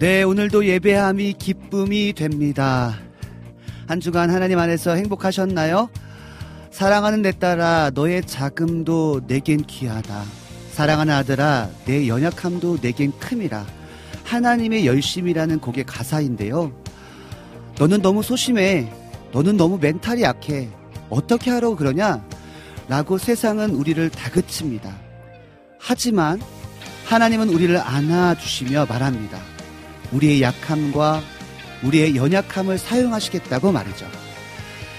네, 오늘도 예배함이 기쁨이 됩니다. 한 주간 하나님 안에서 행복하셨나요? 사랑하는 내 딸아, 너의 자금도 내겐 귀하다. 사랑하는 아들아, 내 연약함도 내겐 큼이라. 하나님의 열심이라는 곡의 가사인데요. 너는 너무 소심해. 너는 너무 멘탈이 약해. 어떻게 하라고 그러냐? 라고 세상은 우리를 다그칩니다. 하지만 하나님은 우리를 안아주시며 말합니다. 우리의 약함과 우리의 연약함을 사용하시겠다고 말이죠.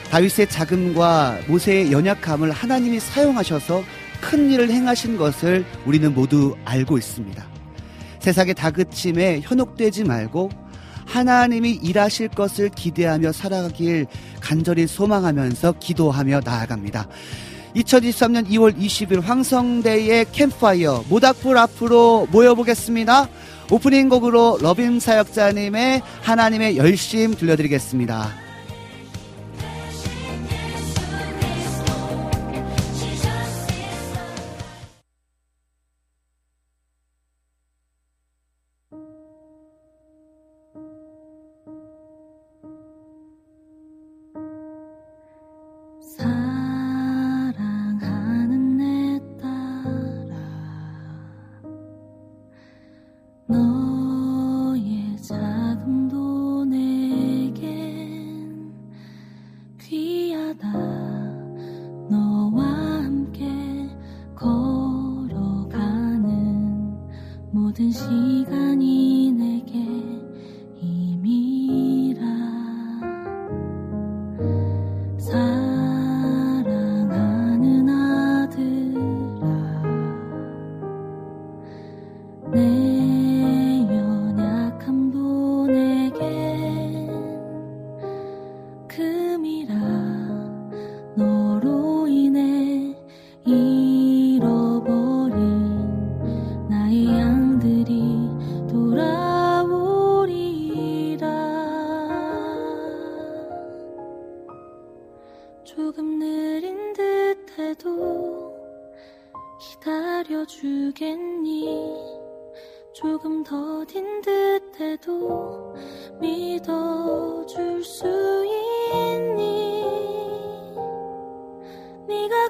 다윗의 자금과 모세의 연약함을 하나님이 사용하셔서 큰 일을 행하신 것을 우리는 모두 알고 있습니다. 세상의 다그침에 현혹되지 말고 하나님이 일하실 것을 기대하며 살아가길 간절히 소망하면서 기도하며 나아갑니다. 2023년 2월 20일 황성대의 캠파이어 모닥불 앞으로 모여보겠습니다. 오프닝 곡으로 러빈 사역자님의 하나님의 열심 들려드리겠습니다.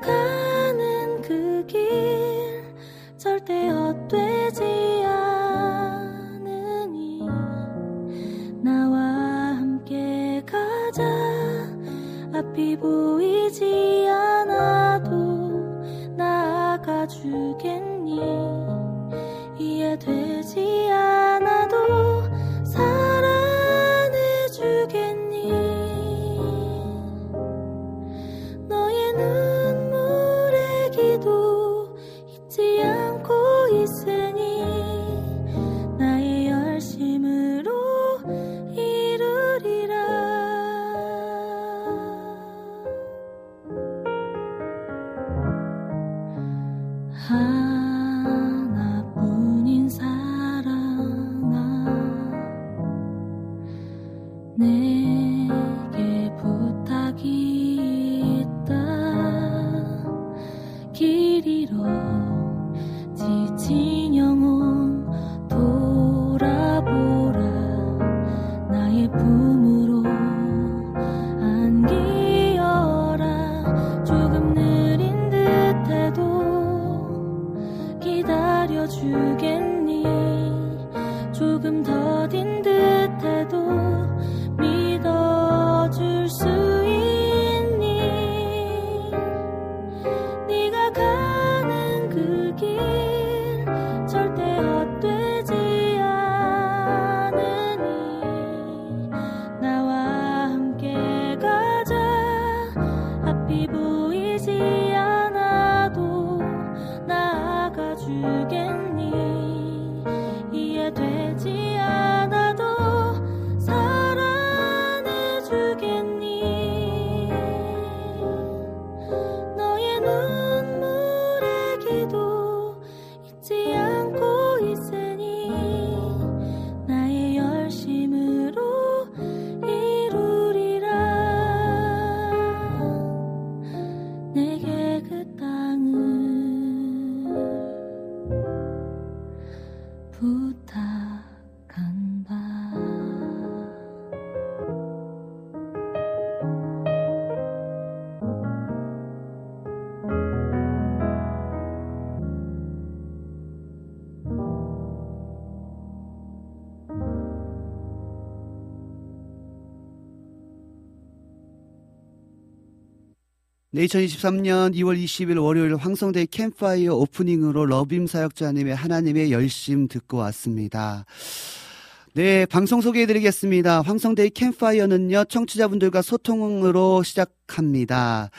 가 가는 그 길 절대 헛되지 않으니 나와 함께 가자. 앞이 보이지 않아도 나아가 주겠니? 이해되지 않아 네, 2023년 2월 20일 월요일 황성대 캠파이어 오프닝으로 러빔 사역자님의 하나님의 열심 듣고 왔습니다. 네, 방송 소개해드리겠습니다. 황성대의 캠파이어는요, 청취자분들과 소통으로 시작합니다.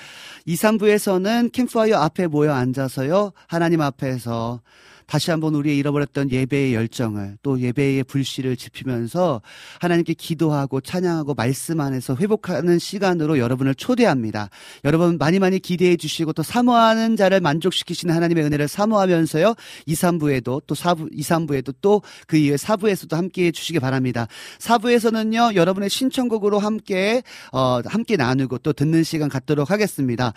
2, 3부에서는 캠파이어 앞에 모여 앉아서요, 하나님 앞에서 다시 한번 우리의 잃어버렸던 예배의 열정을 또 예배의 불씨를 지피면서 하나님께 기도하고 찬양하고 말씀 안에서 회복하는 시간으로 여러분을 초대합니다. 여러분 많이 많이 기대해 주시고 또 사모하는 자를 만족시키시는 하나님의 은혜를 사모하면서요. 2, 3부에도 또 4부, 2, 3부에도 또 그 이후에 4부에서도 함께 해 주시기 바랍니다. 4부에서는요. 여러분의 신청곡으로 함께 어 함께 나누고 또 듣는 시간 갖도록 하겠습니다.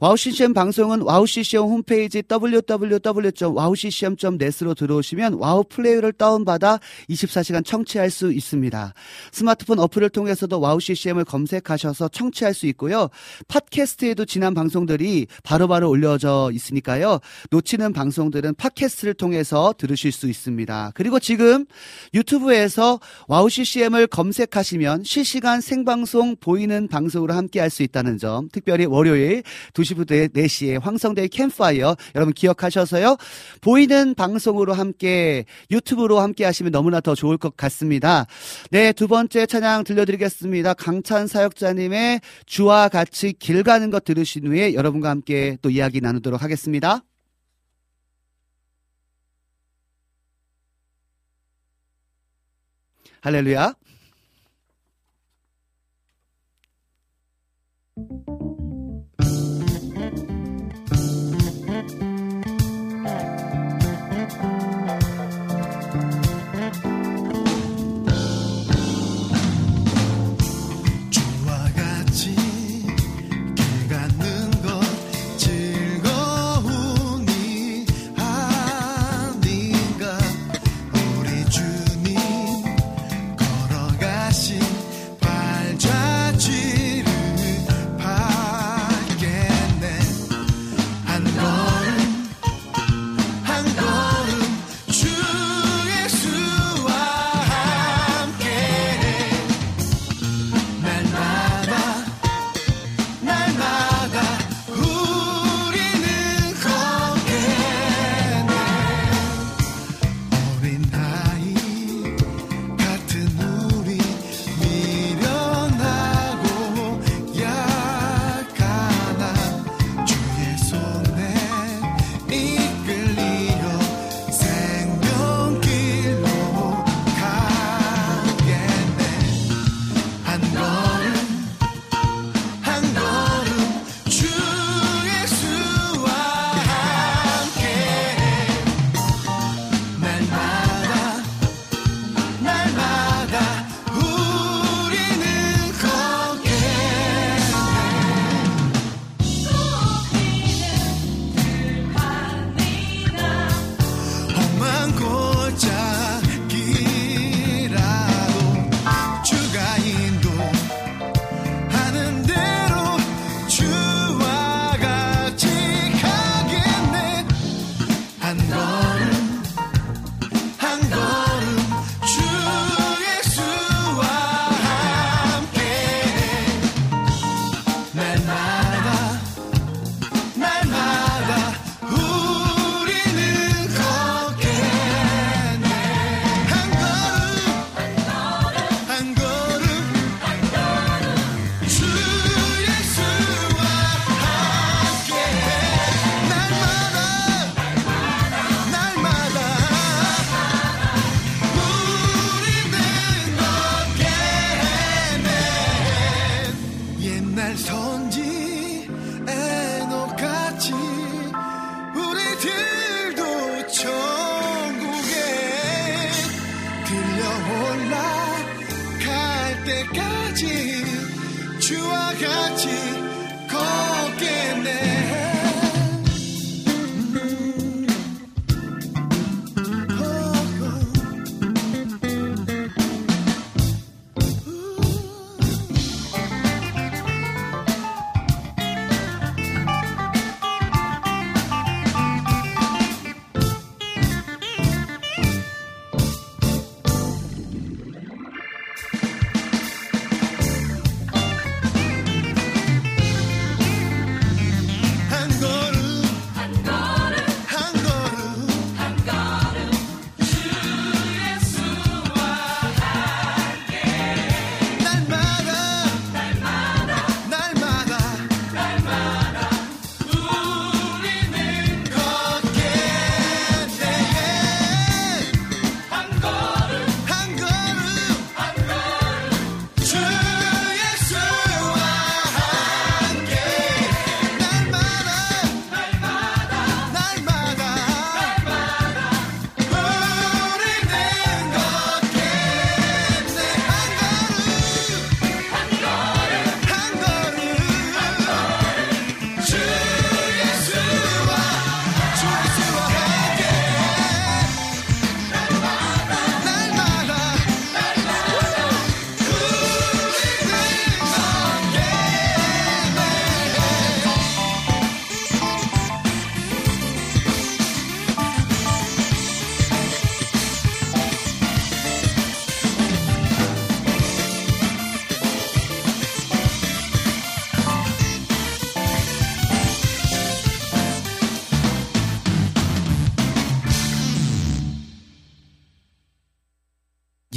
와우 CCM 방송은 와우 CCM 홈페이지 www.wowccm www.net으로 들어오시면 와우 플레이어를 다운받아 24시간 청취할 수 있습니다. 스마트폰 어플을 통해서도 와우 CCM을 검색하셔서 청취할 수 있고요. 팟캐스트에도 지난 방송들이 바로바로 바로 올려져 있으니까요. 놓치는 방송들은 팟캐스트를 통해서 들으실 수 있습니다. 그리고 지금 유튜브에서 와우 CCM을 검색하시면 실시간 생방송 보이는 방송으로 함께 할 수 있다는 점 특별히 월요일 2시부터 4시에 황성대 캠파이어 여러분 기억하셔서요. 보이는 다른 방송으로 함께 유튜브로 함께 하시면 너무나 더 좋을 것 같습니다. 네, 두 번째 찬양 들려드리겠습니다. 강찬 사역자님의 주와 같이 길 가는 것 들으신 후에 여러분과 함께 또 이야기 나누도록 하겠습니다. 할렐루야.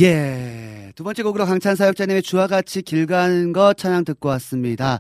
예. 두 번째 곡으로 강찬 사역자님의 주와 같이 길 가는 것 찬양 듣고 왔습니다.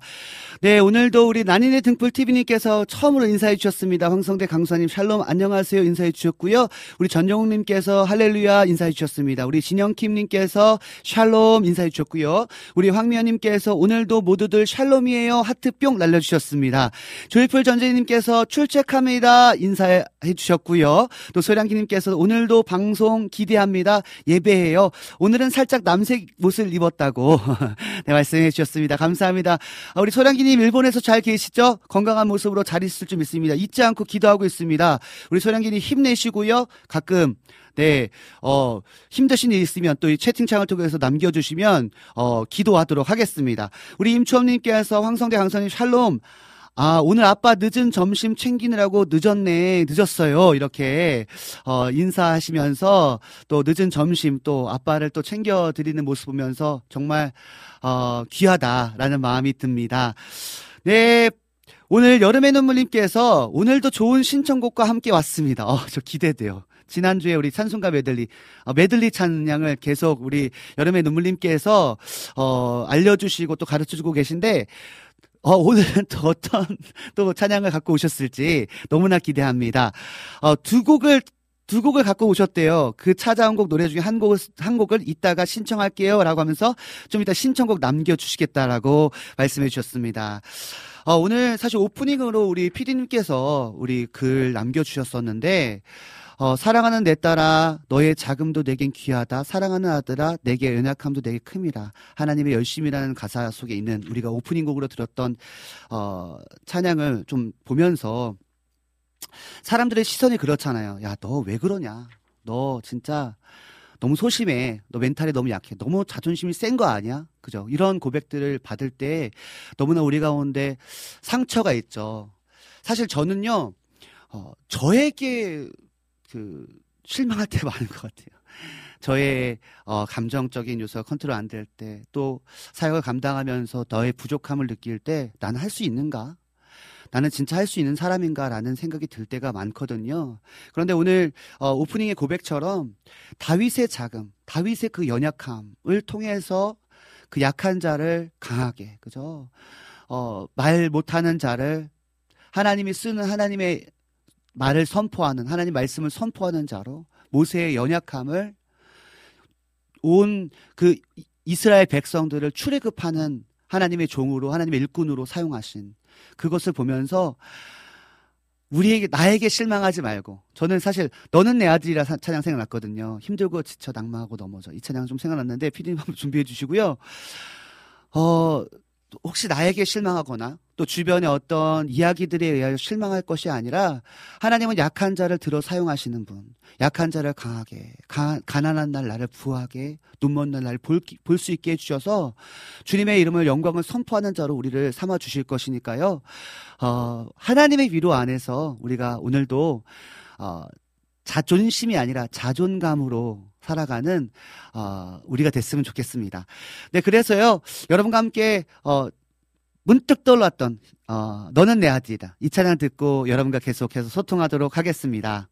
네, 오늘도 우리 난인의 등불 TV님께서 처음으로 인사해 주셨습니다. 황성대 강수아님 샬롬 안녕하세요 인사해 주셨고요. 우리 전정욱님께서 할렐루야 인사해 주셨습니다. 우리 진영킴님께서 샬롬 인사해 주셨고요. 우리 황미연님께서 오늘도 모두들 샬롬이에요 하트 뿅 날려주셨습니다. 조이풀 전재님께서 출첵합니다 인사해 주셨고요. 또 소량기님께서 오늘도 방송 기대합니다. 예배해요. 오늘은 살짝 남색 옷을 입었다고 네, 말씀해 주셨습니다. 감사합니다. 아, 우리 소량기님 일본에서 잘 계시죠? 건강한 모습으로 잘 있을 줄 믿습니다. 잊지 않고 기도하고 있습니다. 우리 소량기님 힘내시고요. 가끔 네, 어, 힘드신 일 있으면 또 이 채팅창을 통해서 남겨주시면, 어, 기도하도록 하겠습니다. 우리 임추엄님께서 황성대 강사님 샬롬, 아, 오늘 아빠 늦은 점심 챙기느라고 늦었네, 늦었어요. 이렇게, 어, 인사하시면서 또 늦은 점심 또 아빠를 또 챙겨드리는 모습 보면서 정말, 어, 귀하다라는 마음이 듭니다. 네. 오늘 여름의 눈물님께서 오늘도 좋은 신청곡과 함께 왔습니다. 어, 저 기대돼요. 지난주에 우리 찬송가 메들리, 어, 메들리 찬양을 계속 우리 여름의 눈물님께서, 어, 알려주시고 또 가르쳐 주고 계신데, 어, 오늘은 또 어떤 또 찬양을 갖고 오셨을지 너무나 기대합니다. 어, 두 곡을 두 곡을 갖고 오셨대요. 그 찾아온 곡 노래 중에 한 곡을 한 곡을 이따가 신청할게요 라고 하면서 좀 이따 신청곡 남겨 주시겠다라고 말씀해 주셨습니다. 어, 오늘 사실 오프닝으로 우리 피디님께서 우리 글 남겨 주셨었는데 어, 사랑하는 내 딸아, 너의 자금도 내겐 귀하다. 사랑하는 아들아, 내게 연약함도 내게 큼이라. 하나님의 열심이라는 가사 속에 있는 우리가 오프닝 곡으로 들었던, 어, 찬양을 좀 보면서 사람들의 시선이 그렇잖아요. 야, 너 왜 그러냐? 너 진짜 너무 소심해. 너 멘탈이 너무 약해. 너무 자존심이 센 거 아니야? 그죠? 이런 고백들을 받을 때 너무나 우리 가운데 상처가 있죠. 사실 저는요, 어, 저에게 그 실망할 때 많은 것 같아요. 저의 어, 감정적인 요소가 컨트롤 안 될 때, 또 사역을 감당하면서 너의 부족함을 느낄 때, 나는 할 수 있는가? 나는 진짜 할 수 있는 사람인가라는 생각이 들 때가 많거든요. 그런데 오늘 어, 오프닝의 고백처럼 다윗의 자금, 다윗의 그 연약함을 통해서 그 약한 자를 강하게, 그죠? 어, 말 못하는 자를 하나님이 쓰는 하나님의 말을 선포하는 하나님 말씀을 선포하는 자로 모세의 연약함을 온 그 이스라엘 백성들을 출애굽하는 하나님의 종으로 하나님의 일꾼으로 사용하신 그것을 보면서 우리에게 나에게 실망하지 말고 저는 사실 너는 내 아들이라 사- 찬양 생각났거든요. 힘들고 지쳐 낭망하고 넘어져 이 찬양 좀 생각났는데 피디님 한번 준비해 주시고요. 어 혹시 나에게 실망하거나 또 주변의 어떤 이야기들에 의하여 실망할 것이 아니라 하나님은 약한 자를 들어 사용하시는 분, 약한 자를 강하게, 가, 가난한 날 나를 부하게, 눈먼 날 나를 볼 수 있게 해주셔서 주님의 이름을 영광을 선포하는 자로 우리를 삼아 주실 것이니까요. 어, 하나님의 위로 안에서 우리가 오늘도 어, 자존심이 아니라 자존감으로 살아가는 어, 우리가 됐으면 좋겠습니다. 네, 그래서요 여러분과 함께 어, 문득 떠올랐던 어, 너는 내 아들이다 이 찬양 듣고 여러분과 계속해서 소통하도록 하겠습니다.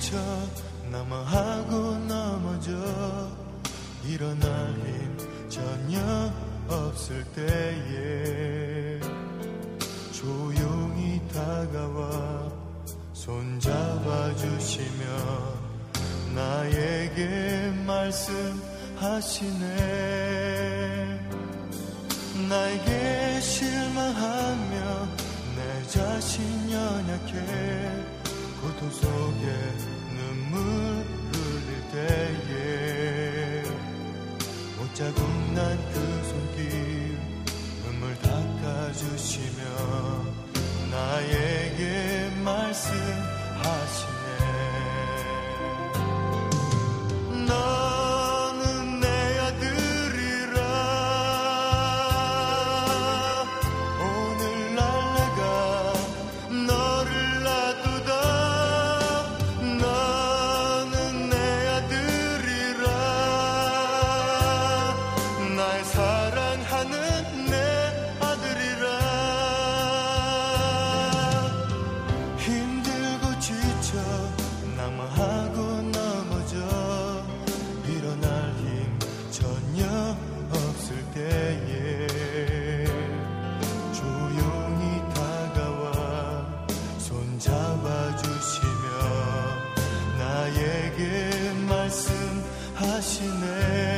지쳐 남아하고 넘어져. 일어날 힘 전혀 없을 때에 조용히 다가와 손 잡아 주시며 나에게 말씀하시네. 나에게 실망하며 내 자신 연약해 고통 속에 눈물 흘릴 때에 못자국 난 그 손길 눈물 닦아주시며 나에게 말씀 말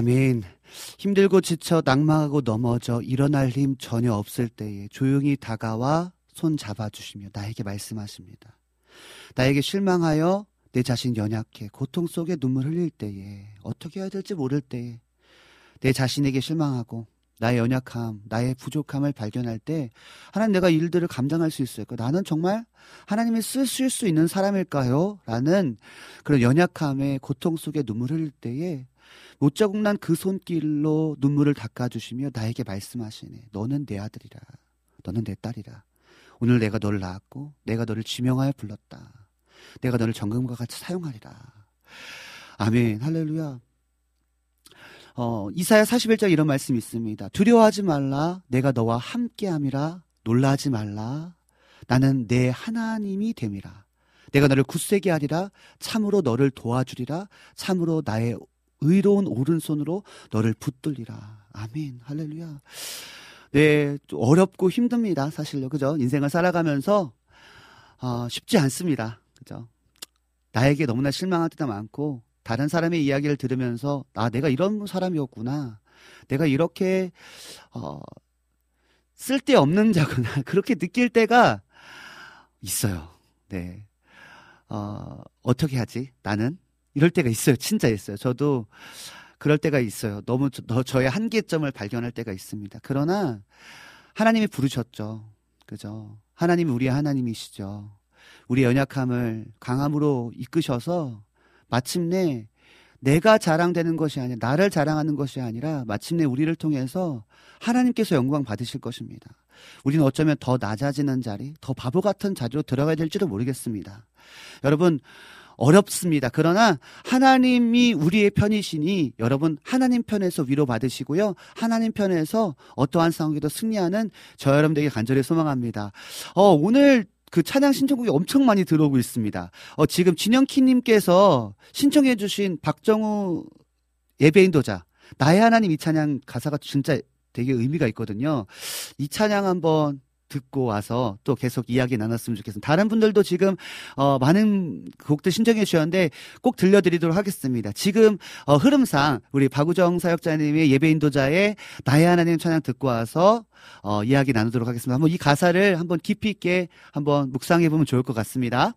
아멘. 힘들고 지쳐 낙망하고 넘어져 일어날 힘 전혀 없을 때에 조용히 다가와 손 잡아주시며 나에게 말씀하십니다. 나에게 실망하여 내 자신 연약해 고통 속에 눈물 흘릴 때에 어떻게 해야 될지 모를 때에 내 자신에게 실망하고 나의 연약함, 나의 부족함을 발견할 때 하나님 내가 일들을 감당할 수 있을까? 나는 정말 하나님이 쓰실 수 있는 사람일까요? 라는 그런 연약함의 고통 속에 눈물 흘릴 때에 못자국 난 그 손길로 눈물을 닦아주시며 나에게 말씀하시네. 너는 내 아들이라. 너는 내 딸이라. 오늘 내가 너를 낳았고 내가 너를 지명하여 불렀다. 내가 너를 정금과 같이 사용하리라. 아멘. 할렐루야. 어, 이사야 41장 이런 말씀이 있습니다. 두려워하지 말라. 내가 너와 함께함이라. 놀라지 말라. 나는 내 하나님이 됨이라. 내가 너를 굳세게 하리라. 참으로 너를 도와주리라. 참으로 나의 의로운 오른손으로 너를 붙들리라. 아멘. 할렐루야. 네, 어렵고 힘듭니다. 사실요. 그죠? 인생을 살아가면서, 어, 쉽지 않습니다. 그죠? 나에게 너무나 실망할 때도 많고, 다른 사람의 이야기를 들으면서, 아, 내가 이런 사람이었구나. 내가 이렇게, 어, 쓸데없는 자구나. 그렇게 느낄 때가 있어요. 네. 어, 어떻게 하지? 나는? 이럴 때가 있어요. 진짜 있어요. 저도 그럴 때가 있어요. 너무 저, 저의 한계점을 발견할 때가 있습니다. 그러나 하나님이 부르셨죠. 그죠? 하나님이 우리의 하나님이시죠. 우리 연약함을 강함으로 이끄셔서 마침내 내가 자랑되는 것이 아니라 나를 자랑하는 것이 아니라 마침내 우리를 통해서 하나님께서 영광 받으실 것입니다. 우리는 어쩌면 더 낮아지는 자리, 더 바보 같은 자리로 들어가야 될지도 모르겠습니다. 여러분 어렵습니다. 그러나 하나님이 우리의 편이시니 여러분 하나님 편에서 위로 받으시고요. 하나님 편에서 어떠한 상황에도 승리하는 저 여러분들에게 간절히 소망합니다. 어, 오늘 그 찬양 신청곡이 엄청 많이 들어오고 있습니다. 어, 지금 진영키님께서 신청해주신 박정우 예배인도자 나의 하나님 이 찬양 가사가 진짜 되게 의미가 있거든요. 이 찬양 한번 듣고 와서 또 계속 이야기 나눴으면 좋겠습니다. 다른 분들도 지금 어, 많은 곡들 신청해 주셨는데 꼭 들려드리도록 하겠습니다. 지금 어, 흐름상 우리 박우정 사역자님의 예배 인도자의 나의 하나님 찬양 듣고 와서 어, 이야기 나누도록 하겠습니다. 한번 이 가사를 한번 깊이 있게 한번 묵상해 보면 좋을 것 같습니다.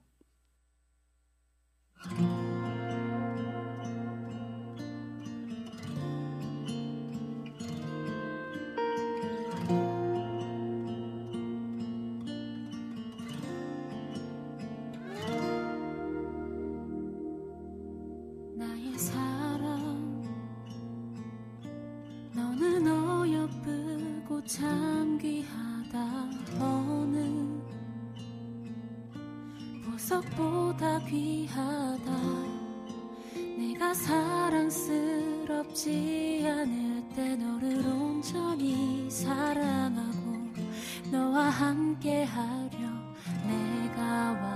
보석보다 귀하다. 내가 사랑스럽지 않을 때 너를 온전히 사랑하고 너와 함께 하려 내가 왔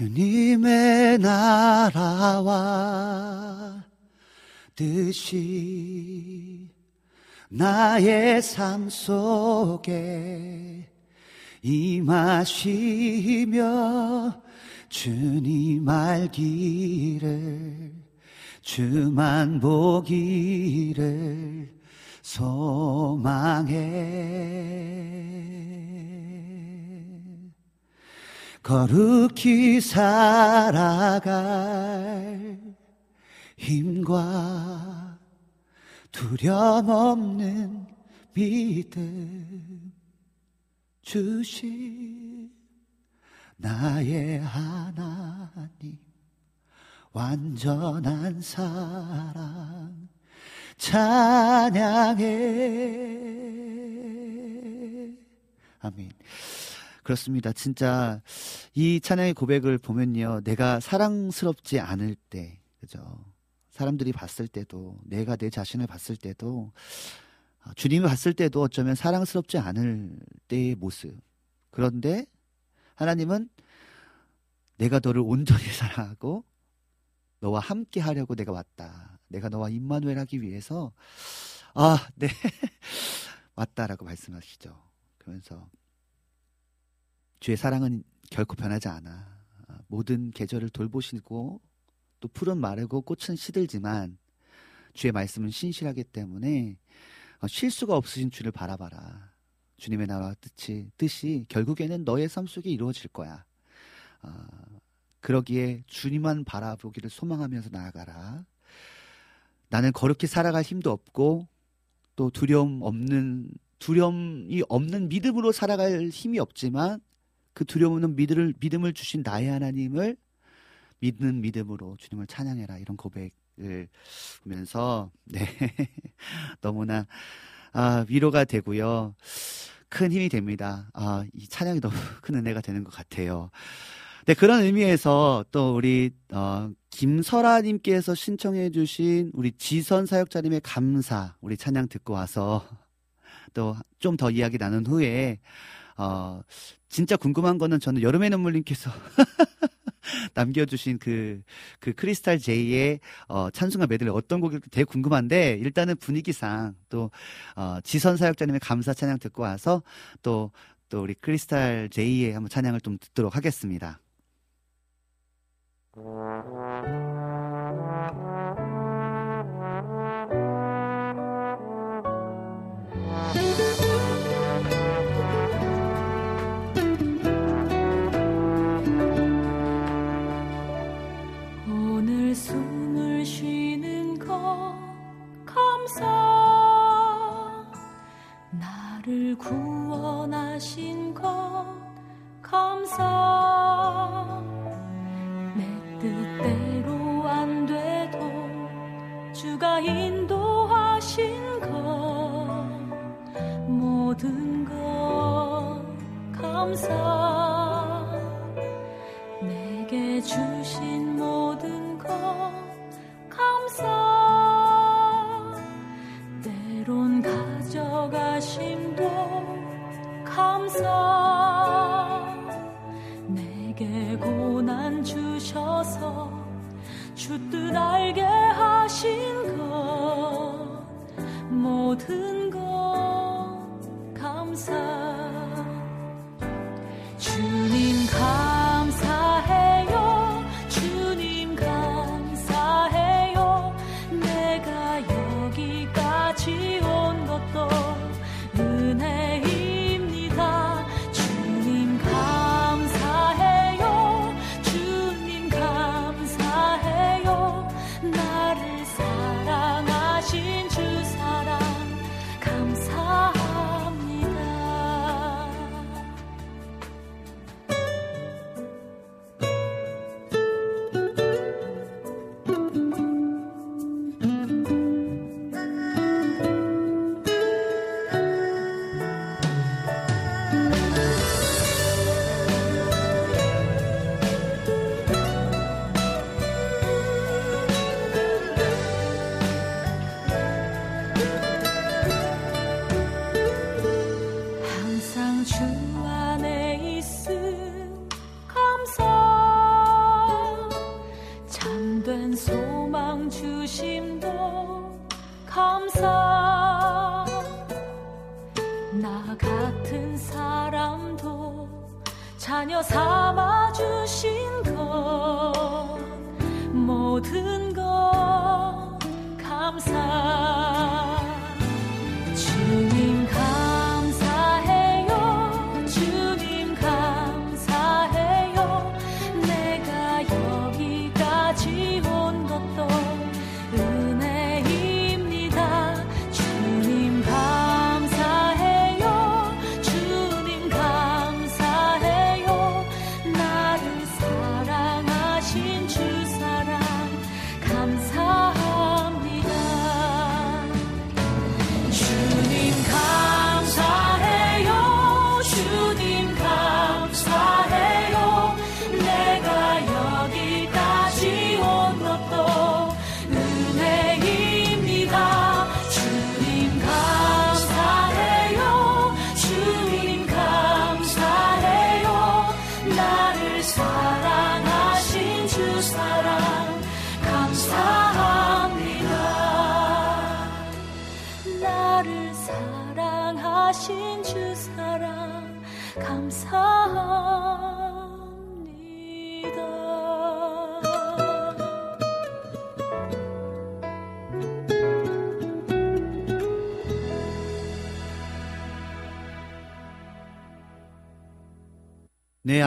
주님의 나라와 뜻이 나의 삶 속에 임하시며 주님 알기를 주만 보기를 소망해 거룩히 살아갈 힘과 두려움 없는 믿음 주신 나의 하나님 완전한 사랑 찬양해 아멘. 그렇습니다. 진짜 이 찬양의 고백을 보면요. 내가 사랑스럽지 않을 때, 그죠? 사람들이 봤을 때도, 내가 내 자신을 봤을 때도, 아, 주님을 봤을 때도 어쩌면 사랑스럽지 않을 때의 모습. 그런데 하나님은 내가 너를 온전히 사랑하고 너와 함께 하려고 내가 왔다. 내가 너와 임마누엘 하기 위해서 아, 네. 왔다라고 말씀하시죠. 그러면서 주의 사랑은 결코 변하지 않아. 아, 모든 계절을 돌보시고 또 풀은 마르고 꽃은 시들지만 주의 말씀은 신실하기 때문에 어, 쉴 수가 없으신 주를 바라봐라. 주님의 나라 뜻이, 뜻이 결국에는 너의 삶 속에 이루어질 거야. 어, 그러기에 주님만 바라보기를 소망하면서 나아가라. 나는 거룩히 살아갈 힘도 없고 또 두려움 없는 두려움이 없는 믿음으로 살아갈 힘이 없지만 그 두려움 없는 믿음을, 믿음을 주신 나의 하나님을 믿는 믿음으로 주님을 찬양해라 이런 고백을 보면서 네 너무나 아, 위로가 되고요 큰 힘이 됩니다. 아, 이 찬양이 너무 큰 은혜가 되는 것 같아요. 네, 그런 의미에서 또 우리 어, 김설아님께서 신청해주신 우리 지선 사역자님의 감사 우리 찬양 듣고 와서 또 좀 더 이야기 나눈 후에 어, 진짜 궁금한 거는 저는 여름의 눈물님께서 남겨주신 그, 그 크리스탈 제이의 어, 찬송가 메들리 어떤 곡일지 되게 궁금한데 일단은 분위기상 또 어, 지선 사역자님의 감사 찬양 듣고 와서 또, 또 우리 크리스탈 제이의 한번 찬양을 좀 듣도록 하겠습니다. 늘 숨을 쉬는 것 감사. 나를 구원하신 것 감사. 내 뜻대로 안 돼도 주가 인도하신 것 모든 것 감사. 내게 주신 모든 것 감사. 때론 가져가심도 감사. 내게 고난 주셔서 주뜻 알게 하신 것 모든 것 감사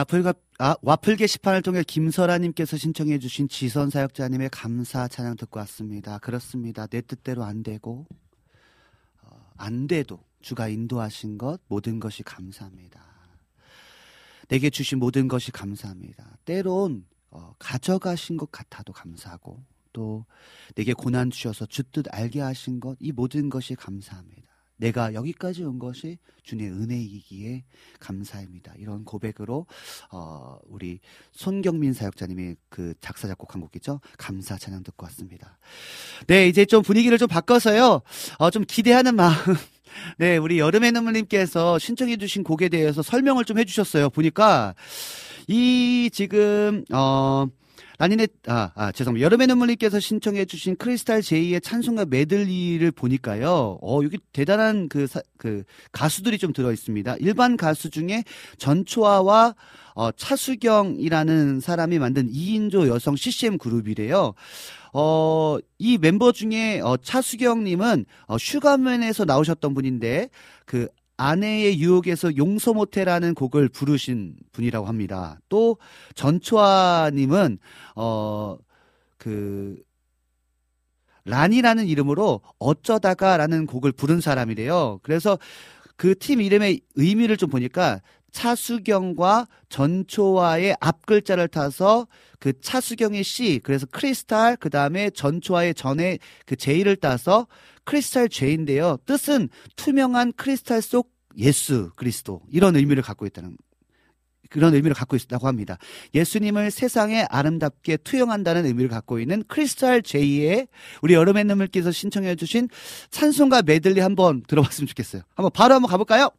와플, 아, 와플 게시판을 통해 김설아님께서 신청해주신 지선 사역자님의 감사 찬양 듣고 왔습니다. 그렇습니다. 내 뜻대로 안 되고, 어, 안 돼도 주가 인도하신 것, 모든 것이 감사합니다. 내게 주신 모든 것이 감사합니다. 때론, 어, 가져가신 것 같아도 감사하고, 또 내게 고난 주셔서 주뜻 알게 하신 것, 이 모든 것이 감사합니다. 내가 여기까지 온 것이 주님의 은혜이기에 감사합니다. 이런 고백으로 어, 우리 손경민 사역자님이 그 작사 작곡한 곡이죠. 감사 찬양 듣고 왔습니다. 네, 이제 좀 분위기를 좀 바꿔서요. 어, 좀 기대하는 마음. 네, 우리 여름의 눈물님께서 신청해주신 곡에 대해서 설명을 좀 해주셨어요. 보니까 이 지금 어. 라니네, 아, 아, 죄송합니다. 여름의 눈물님께서 신청해 주신 크리스탈 제이의 찬송가 메들리를 보니까요, 어, 여기 대단한 그, 사, 그, 가수들이 좀 들어 있습니다. 일반 가수 중에 전초아와, 어, 차수경이라는 사람이 만든 2인조 여성 CCM 그룹이래요. 어, 이 멤버 중에, 어, 차수경님은, 어, 슈가맨에서 나오셨던 분인데, 그, 아내의 유혹에서 용서 못해라는 곡을 부르신 분이라고 합니다. 또 전초아님은 어그 란이라는 이름으로 어쩌다가라는 곡을 부른 사람이래요. 그래서 그 팀 이름의 의미를 좀 보니까 차수경과 전초아의 앞 글자를 타서 그 차수경의 C 그래서 크리스탈 그 다음에 전초아의 전에 그 J를 따서 크리스탈 J인데요. 뜻은 투명한 크리스탈 속 예수 그리스도 이런 의미를 갖고 있다는 그런 의미를 갖고 있다고 합니다. 예수님을 세상에 아름답게 투영한다는 의미를 갖고 있는 크리스탈 제이의 우리 여름의 눈물께서 신청해 주신 찬송가 메들리 한번 들어봤으면 좋겠어요. 한번 바로 한번 가볼까요?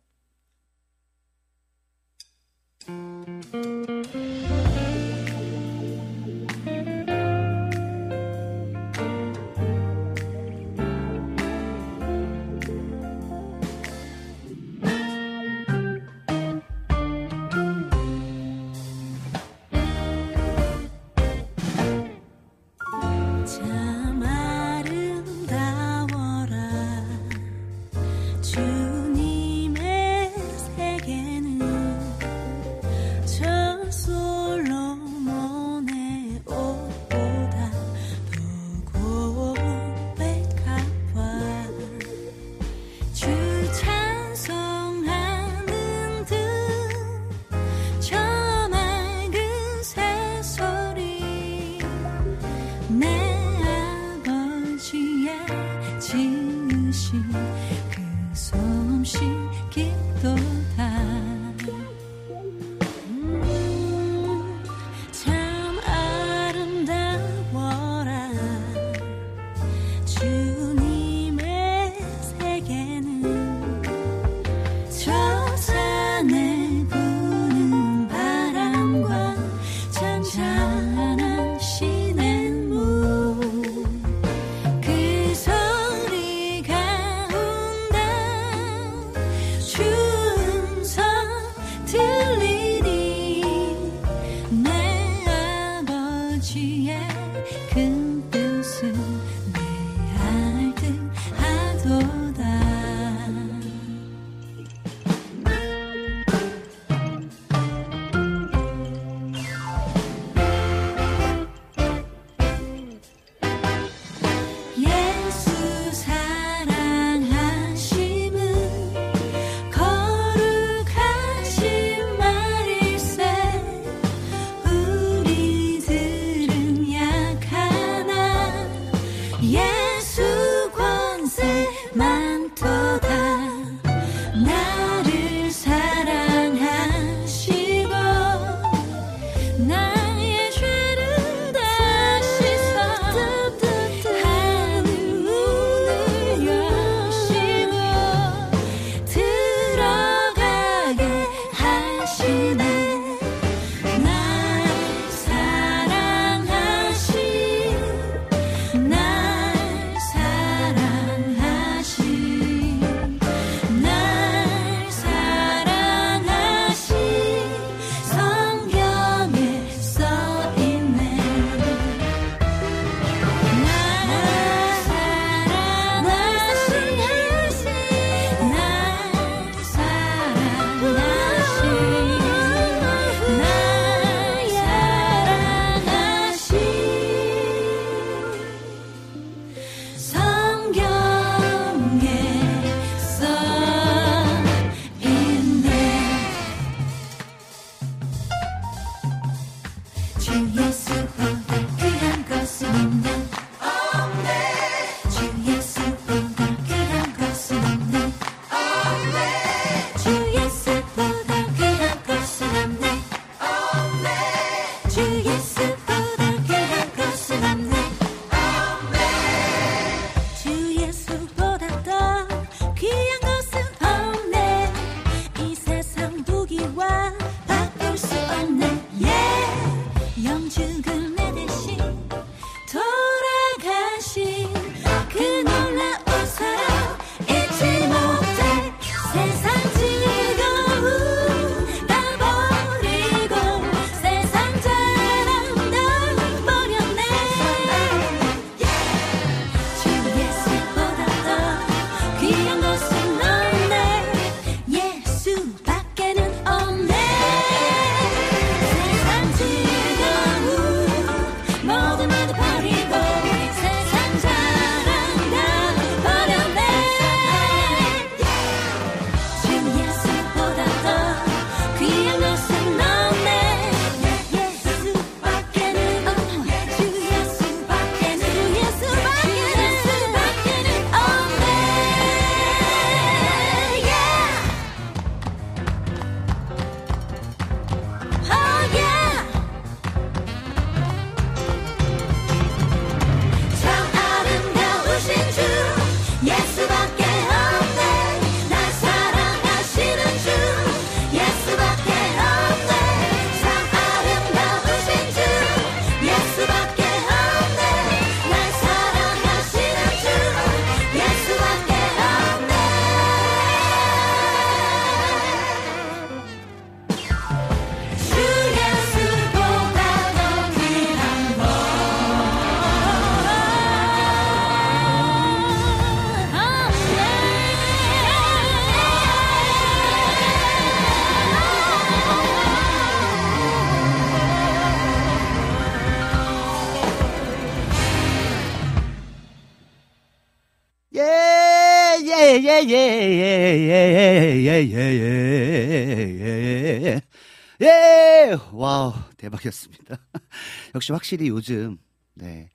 대박이었습니다. 역시 확실히 요즘 네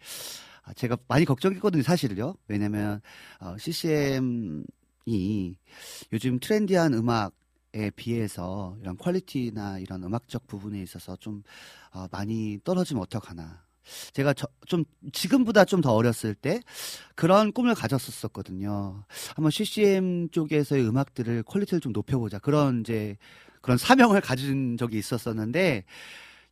아, 제가 많이 걱정했거든요 사실을요. 왜냐면 어, CCM이 요즘 트렌디한 음악 에 비해서 이런 퀄리티나 이런 음악적 부분에 있어서 좀 어, 많이 떨어지면 어떡하나 제가 저, 좀 지금보다 좀 더 어렸을 때 그런 꿈을 가졌었거든요. 한번 CCM 쪽에서의 음악들을 퀄리티를 좀 높여보자. 그런 이제 그런 사명을 가진 적이 있었었는데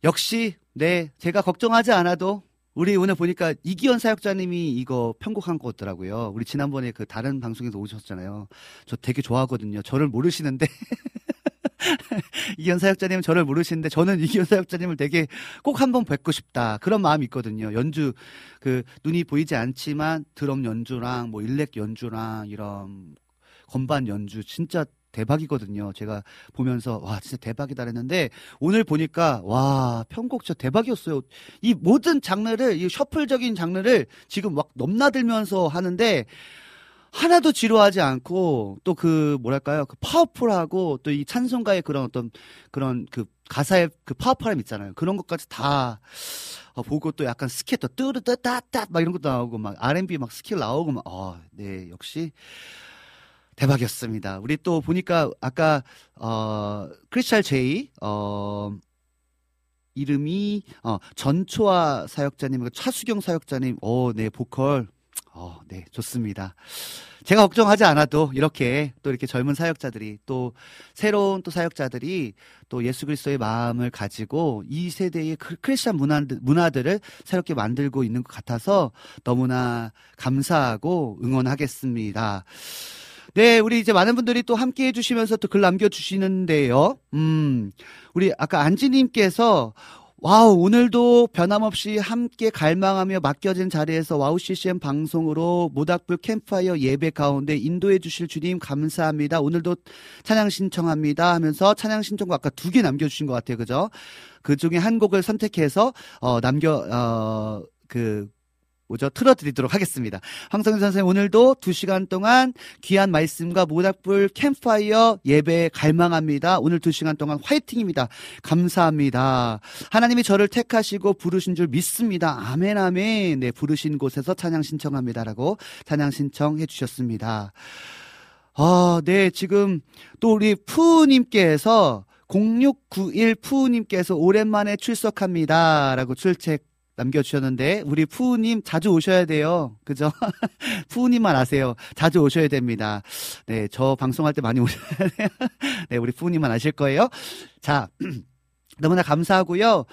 역시 네 제가 걱정하지 않아도 우리 오늘 보니까 이기현 사역자님이 이거 편곡한 거더라고요. 우리 지난번에 그 다른 방송에서 오셨잖아요. 저 되게 좋아하거든요. 저를 모르시는데 이기현 사역자님은 저를 모르시는데 저는 이기현 사역자님을 되게 꼭 한번 뵙고 싶다. 그런 마음이 있거든요. 연주, 그, 눈이 보이지 않지만 드럼 연주랑 뭐 일렉 연주랑 이런 건반 연주 진짜 대박이거든요. 제가 보면서 와 진짜 대박이다 그랬는데 오늘 보니까 와 편곡 진짜 대박이었어요. 이 모든 장르를 이 shuffle적인 장르를 지금 막 넘나들면서 하는데 하나도 지루하지 않고 또 그 뭐랄까요 그 파워풀하고 또 이 찬송가의 그런 어떤 그런 그 가사의 그 파워풀함 있잖아요 그런 것까지 다 어, 보고 또 약간 또 뜨르뜨따따 막 이런 것도 나오고 막 R&B 막 스킬 나오고 막어네 역시 대박이었습니다 우리 또 보니까 아까 어 크리스탈 제이 어 이름이 어 전초아 사역자님 차수경 사역자님 어네 보컬 어, 네, 좋습니다. 제가 걱정하지 않아도 이렇게 또 이렇게 젊은 사역자들이 또 새로운 또 사역자들이 또 예수 그리스도의 마음을 가지고 이 세대의 크리스천 문화들, 문화들을 새롭게 만들고 있는 것 같아서 너무나 감사하고 응원하겠습니다. 네, 우리 이제 많은 분들이 또 함께 해주시면서 또 글 남겨주시는데요. 음, 우리 아까 안지님께서 와우, 오늘도 변함없이 함께 갈망하며 맡겨진 자리에서 와우 CCM 방송으로 모닥불 캠프파이어 예배 가운데 인도해 주실 주님 감사합니다. 오늘도 찬양 신청합니다 하면서 찬양 신청곡 아까 두 개 남겨주신 것 같아요. 그죠? 그 중에 한 곡을 선택해서, 어, 남겨, 어, 그, 뭐죠? 틀어드리도록 하겠습니다. 황성현 선생님 오늘도 두 시간 동안 귀한 말씀과 모닥불 캠파이어 예배에 갈망합니다. 오늘 두 시간 동안 화이팅입니다. 감사합니다. 하나님이 저를 택하시고 부르신 줄 믿습니다. 아멘, 아멘. 네, 부르신 곳에서 찬양 신청합니다라고 찬양 신청해 주셨습니다. 아, 네, 지금 또 우리 푸우님께서 0691 푸우님께서 오랜만에 출석합니다. 라고 출첵 남겨주셨는데 우리 푸우님 자주 오셔야 돼요. 그죠? 푸우님만 아세요. 자주 오셔야 됩니다. 네, 저 방송할 때 많이 오셔야 돼요. 네, 우리 푸우님만 아실 거예요. 자, 너무나 감사하고요.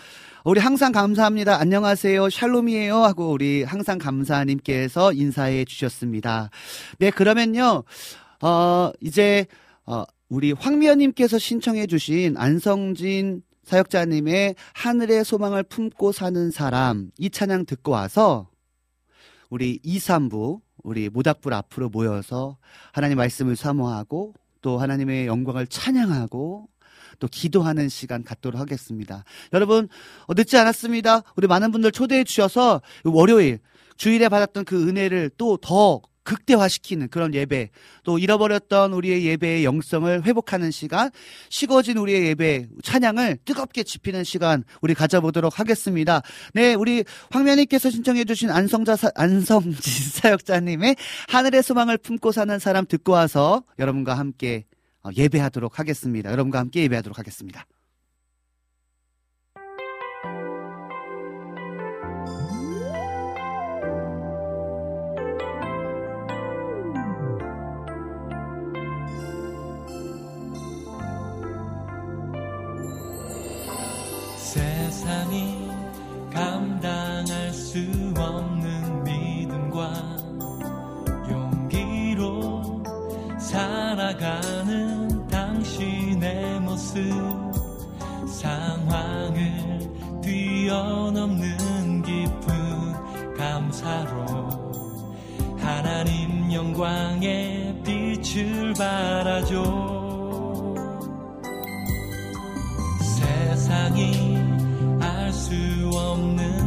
우리 항상 감사합니다. 안녕하세요. 샬롬이에요. 하고 우리 항상 감사님께서 인사해 주셨습니다. 네, 그러면요. 어, 이제 어, 우리 황미연님께서 신청해 주신 안성진 사역자님의 하늘의 소망을 품고 사는 사람 이 찬양 듣고 와서 우리 2, 3부 우리 모닥불 앞으로 모여서 하나님 말씀을 사모하고 또 하나님의 영광을 찬양하고 또 기도하는 시간 갖도록 하겠습니다. 여러분 어, 늦지 않았습니다. 우리 많은 분들 초대해 주셔서 월요일 주일에 받았던 그 은혜를 또 더 극대화시키는 그런 예배, 또 잃어버렸던 우리의 예배의 영성을 회복하는 시간, 식어진 우리의 예배, 찬양을 뜨겁게 지피는 시간, 우리 가져보도록 하겠습니다. 네, 우리 황면희께서 신청해주신 안성자, 사, 안성진 사역자님의 하늘의 소망을 품고 사는 사람 듣고 와서 여러분과 함께 어, 예배하도록 하겠습니다. 여러분과 함께 예배하도록 하겠습니다. 모습 상황을 뛰어넘는 깊은 감사로 하나님 영광의 빛을 발하죠. 세상이 알 수 없는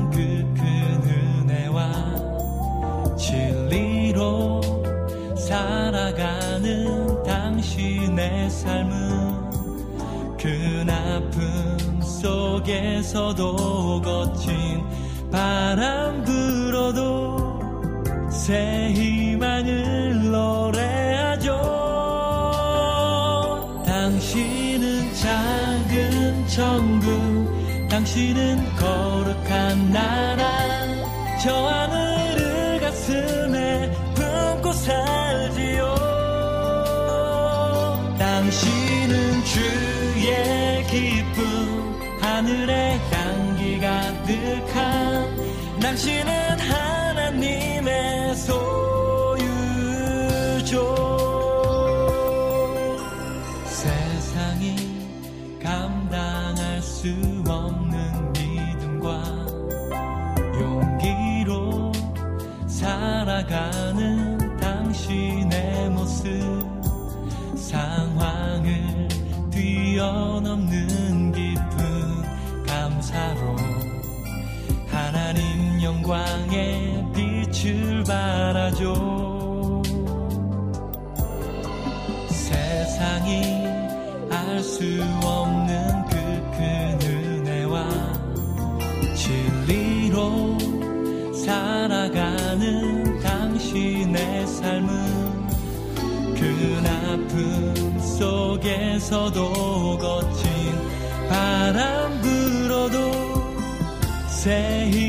그 아픔 속에서도 거친 바람 불어도 새 희망을 노래하죠. 당신은 작은 천국 당신은 거룩한 나라. 저 하늘 당신은 속에서도 거친 바람 불어도 새희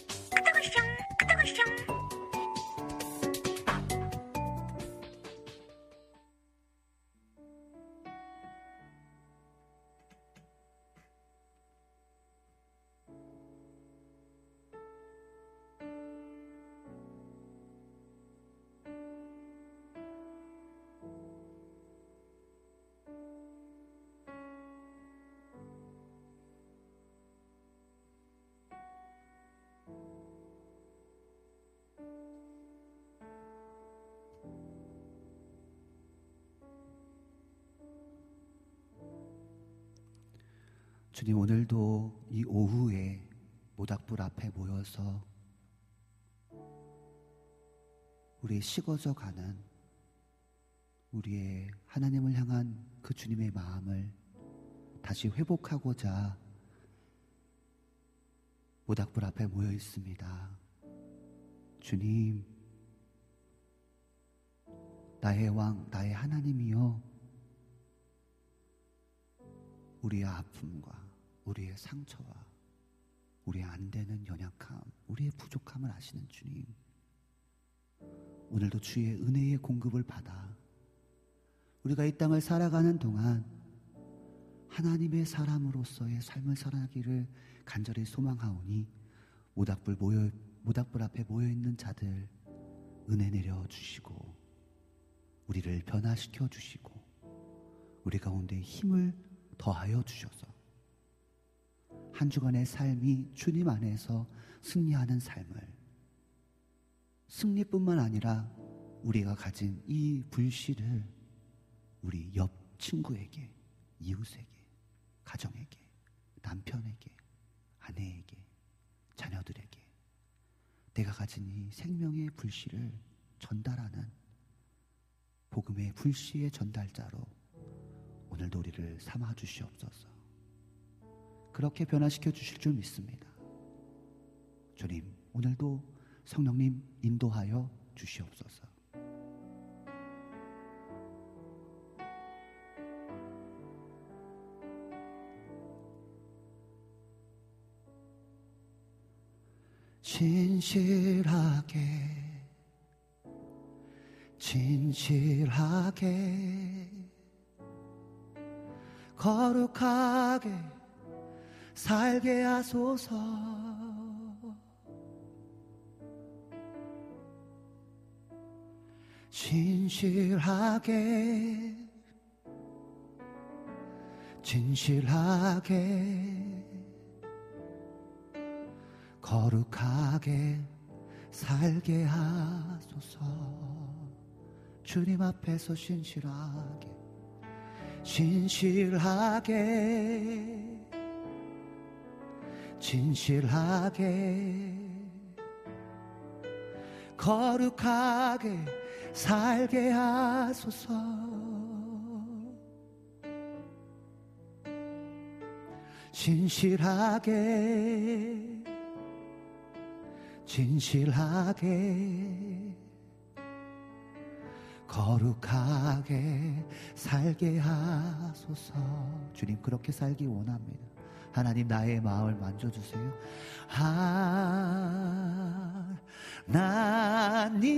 주님 오늘도 이 오후에 모닥불 앞에 모여서 우리의 식어져 가는 우리의 하나님을 향한 그 주님의 마음을 다시 회복하고자 모닥불 앞에 모여 있습니다. 주님, 나의 왕, 나의 하나님이여, 우리의 아픔과 우리의 상처와 우리의 안 되는 연약함, 우리의 부족함을 아시는 주님. 오늘도 주의 은혜의 공급을 받아 우리가 이 땅을 살아가는 동안 하나님의 사람으로서의 삶을 살아가기를 간절히 소망하오니 모닥불 모여 모닥불 앞에 모여 있는 자들 은혜 내려 주시고 우리를 변화시켜 주시고 우리 가운데 힘을 더하여 주셔서 한 주간의 삶이 주님 안에서 승리하는 삶을 승리뿐만 아니라 우리가 가진 이 불씨를 우리 옆 친구에게, 이웃에게, 가정에게, 남편에게, 아내에게, 자녀들에게 내가 가진 이 생명의 불씨를 전달하는 복음의 불씨의 전달자로 오늘도 우리를 삼아 주시옵소서. 그렇게 변화시켜 주실 줄 믿습니다. 주님, 오늘도 성령님 인도하여 주시옵소서. 진실하게 진실하게 거룩하게 살게 하소서. 진실하게 진실하게 거룩하게 살게 하소서. 주님 앞에서 신실하게 진실하게 진실하게 거룩하게 살게 하소서. 진실하게 진실하게 거룩하게 살게 하소서. 주님 그렇게 살기 원합니다 하나님 나의 마음을 만져주세요. 하나님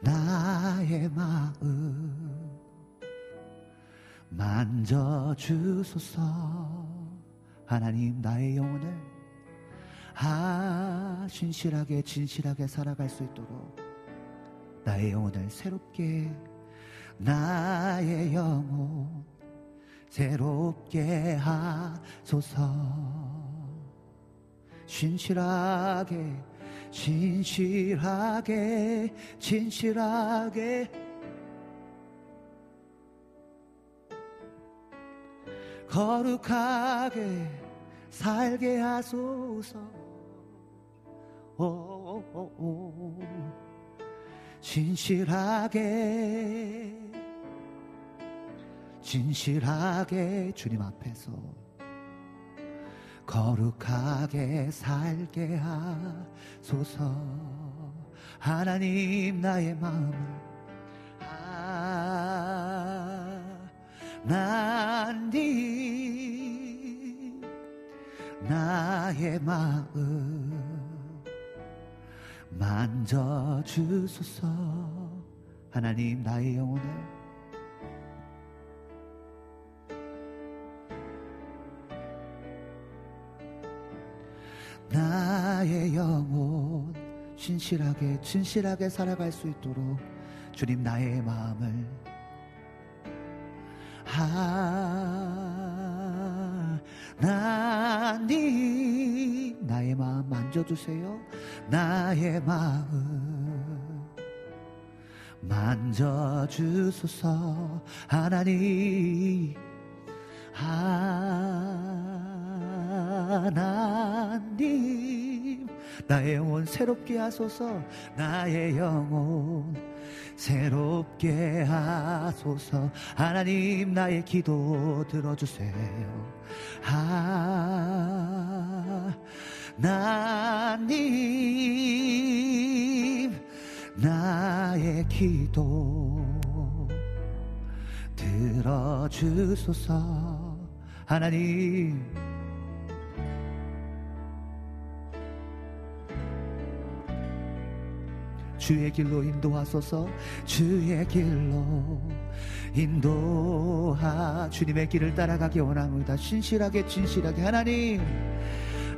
나의 마음 만져주소서. 하나님 나의 영혼을 아 신실하게 진실하게 살아갈 수 있도록 나의 영혼을 새롭게 나의 영혼 새롭게 하소서. 신실하게 진실하게 진실하게. 거룩하게 살게 하소서. 오, 오, 오, 진실하게 진실하게 주님 앞에서 거룩하게 살게 하소서. 하나님 나의 마음을 하나님 나의 마음 만져주소서. 하나님 나의 영혼을 나의 영혼 신실하게 진실하게 살아갈 수 있도록 주님 나의 마음을 하나님 나의 마음 만져주세요. 나의 마음 만져주소서. 하나님 하 나님 나의 영혼 새롭게 하소서 나의 영혼 새롭게 하소서. 하나님 나의 기도 들어주세요. 하나님 나의 기도 들어주소서. 하나님 주의 길로 인도하소서. 주의 길로 인도하. 주님의 길을 따라가기 원합니다. 신실하게 진실하게. 하나님.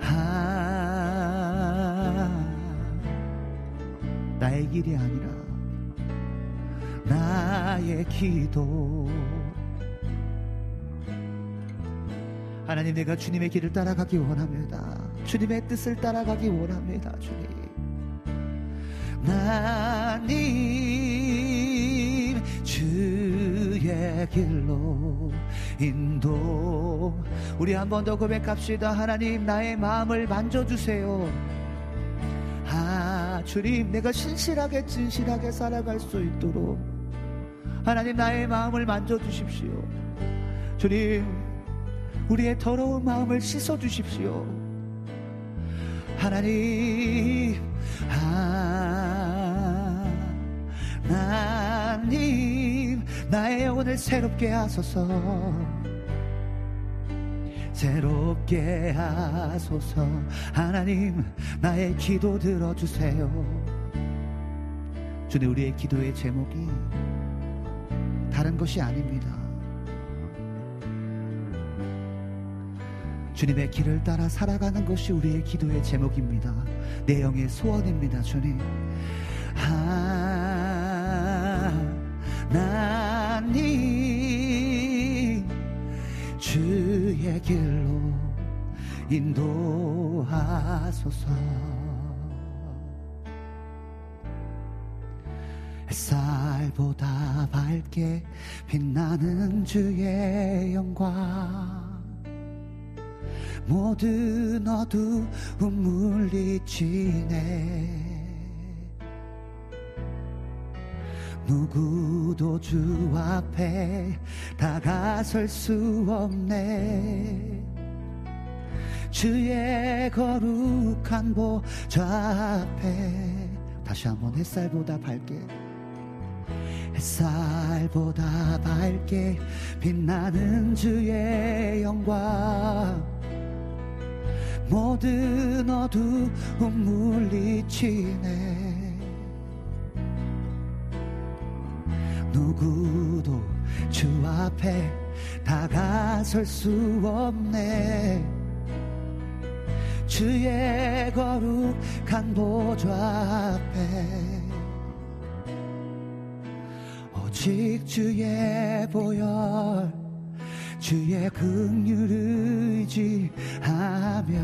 하. 나의 길이 아니라 나의 기도. 하나님 내가 주님의 길을 따라가기 원합니다. 주님의 뜻을 따라가기 원합니다 주님 하나님 주의 길로 인도. 우리 한 번 더 고백합시다. 하나님 나의 마음을 만져주세요. 아 주님 내가 신실하게 진실하게 살아갈 수 있도록. 하나님 나의 마음을 만져주십시오. 주님 우리의 더러운 마음을 씻어주십시오. 하나님 하나님 나의 영혼을 새롭게 하소서 새롭게 하소서 하나님 나의 기도 들어주세요 주님 우리의 기도의 제목이 다른 것이 아닙니다. 주님의 길을 따라 살아가는 것이 우리의 기도의 제목입니다. 내 영의 소원입니다, 주님. 하 나님, 주의 길로 인도하소서. 햇살보다 밝게 빛나는 주의 영광 모든 어두움 물리치네 누구도 주 앞에 다가설 수 없네. 주의 거룩한 보좌 앞에 다시 한번 햇살보다 밝게 햇살보다 밝게 빛나는 주의 영광. 모든 어두움 물리치네 누구도 주 앞에 다가설 수 없네. 주의 거룩한 보좌 앞에 오직 주의 보혈 주의 긍휼 의지하며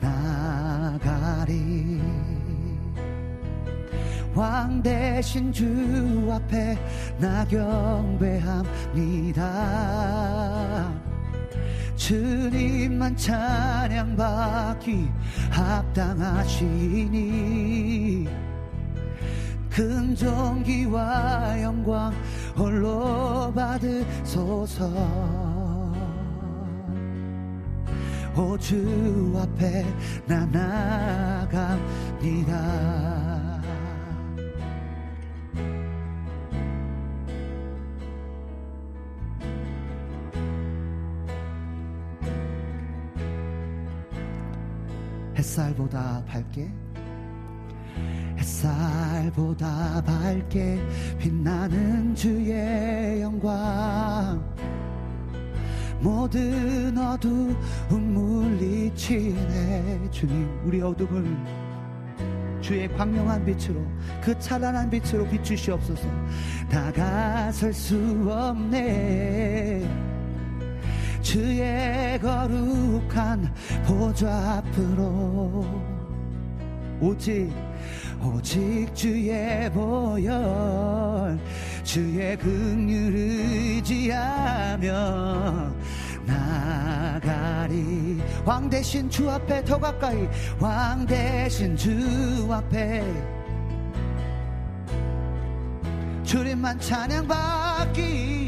나가리 왕 대신 주 앞에 나 경배합니다. 주님만 찬양받기 합당하시니 긍정기와 영광 홀로 받으소서. 오주 앞에 나 나갑니다 햇살보다 밝게? 햇살보다 밝게 빛나는 주의 영광. 모든 어두움 물리치네 주님. 우리 어둠을 주의 광명한 빛으로 그 찬란한 빛으로 비추시옵소서. 다가설 수 없네 주의 거룩한 보좌 앞으로. 오직 오직 주의 보혈 주의 긍휼 의지하며 나가리. 왕 대신 주 앞에 더 가까이. 왕 대신 주 앞에. 주님만 찬양받기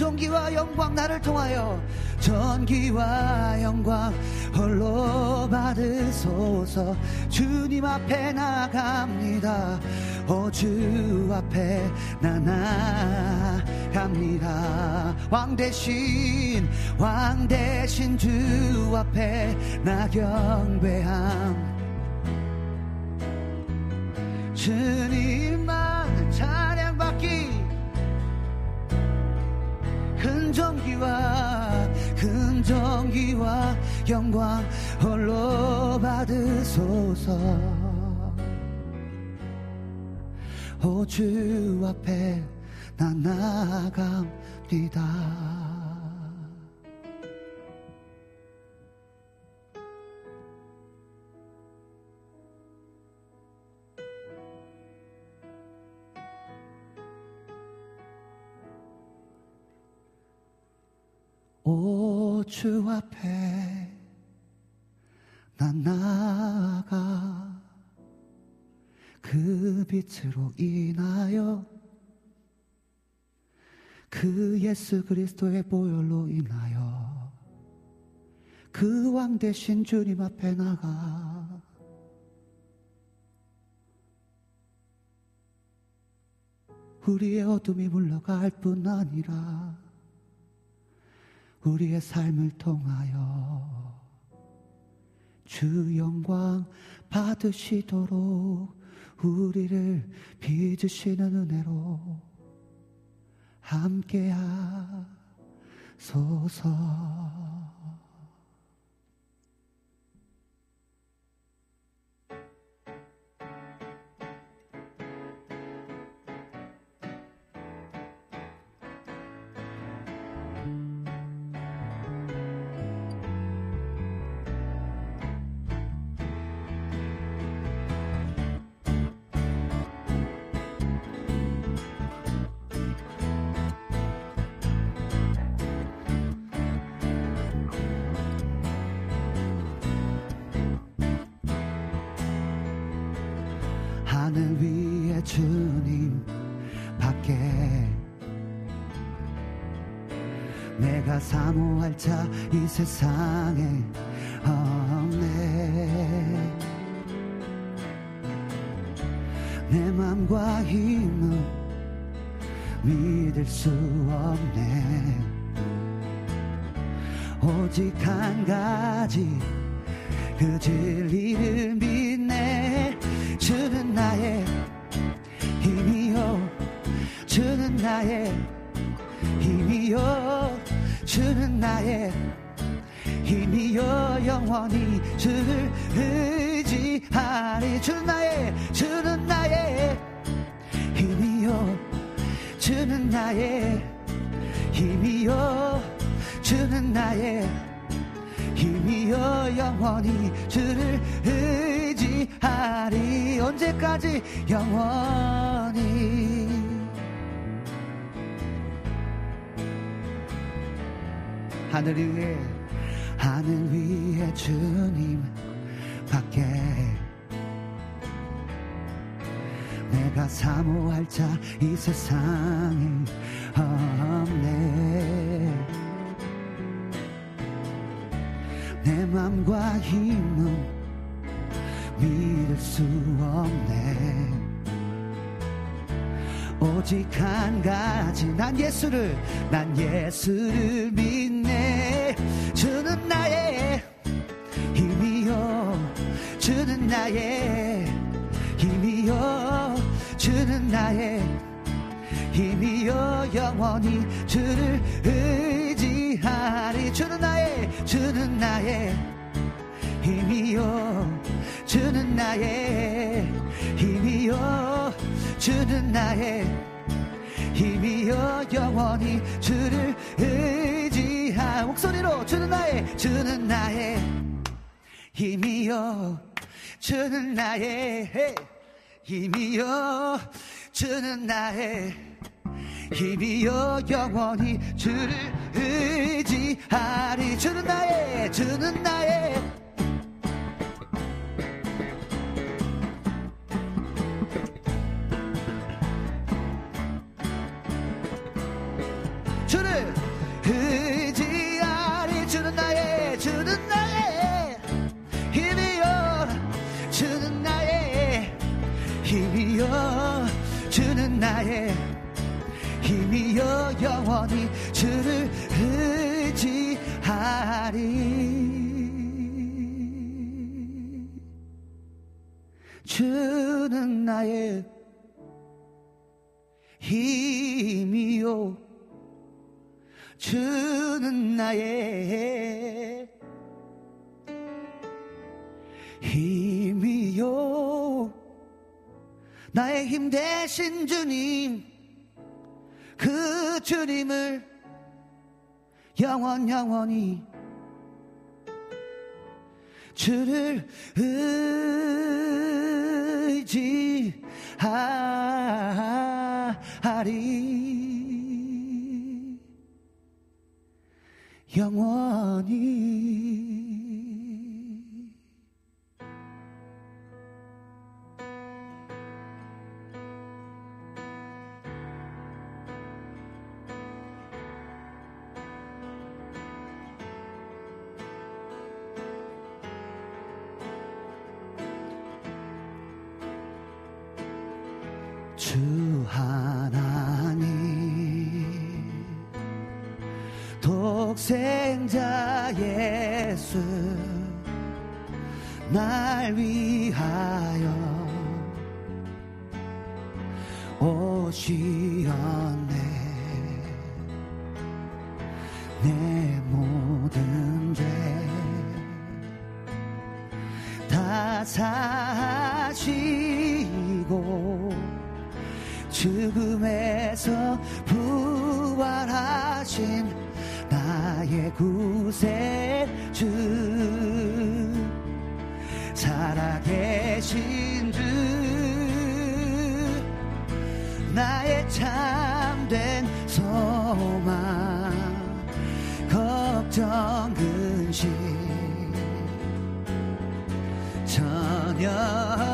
존귀와 영광 나를 통하여 전기와 영광 홀로 받으소서. 주님 앞에 나갑니다. 오주 앞에 나 나갑니다. 왕 대신 왕 대신 주 앞에 나 경배함. 주님만 찬양받기 근정기와 근정기와 영광 홀로 받으소서. 오주 앞에 나 나갑니다 오 주 앞에 난 나아가 그 빛으로 인하여 그 예수 그리스도의 보혈로 인하여 그 왕 대신 주님 앞에 나가. 우리의 어둠이 물러갈 뿐 아니라 우리의 삶을 통하여 주 영광 받으시도록 우리를 빚으시는 은혜로 함께 하소서. 자이 세상에 없네. 내 맘과 힘은 믿을 수 없네. 오직 한 가지 그 진리를 믿네. 주는 나의 힘이요. 주는 나의 힘이요 주는 나의 힘이요 영원히 주를 의지하리. 주는 나의 주는 나의 힘이요 주는 나의 힘이요 주는 나의 힘이여 영원히 주를 의지하리. 언제까지 영원히 하늘 위에 하늘 위에 주님 밖에. 내가 사모할 자 이 세상에 없네. 내 맘과 힘은 믿을 수 없네 오직 한 가지 난 예수를 난 예수를 믿네. 주는 나의 힘이요. 주는 나의 힘이요. 주는 나의 힘이요. 영원히 주를 의지하리. 주는 나의 주는 나의 힘이요 주는 나의 힘이요. 주는 나의 힘이요. 영원히 주를 의지하 목소리로 주는 나의 주는 나의 힘이요. 주는 나의 힘이요. 주는 나의 힘이여 영원히 주를 의지하리. 주는 나의 주는 나의 나의 힘이여 영원히 주를 의지하리. 주는 나의 힘이요. 주는 나의 힘이요 나의 힘 대신 주님 그 주님을 영원 영원히 주를 의지하리. 영원히 주 하나님 독생자 예수 날 위하여 오시었 죽음에서 부활하신 나의 구세주. 살아계신 주. 나의 참된 소망 걱정 근심. 전혀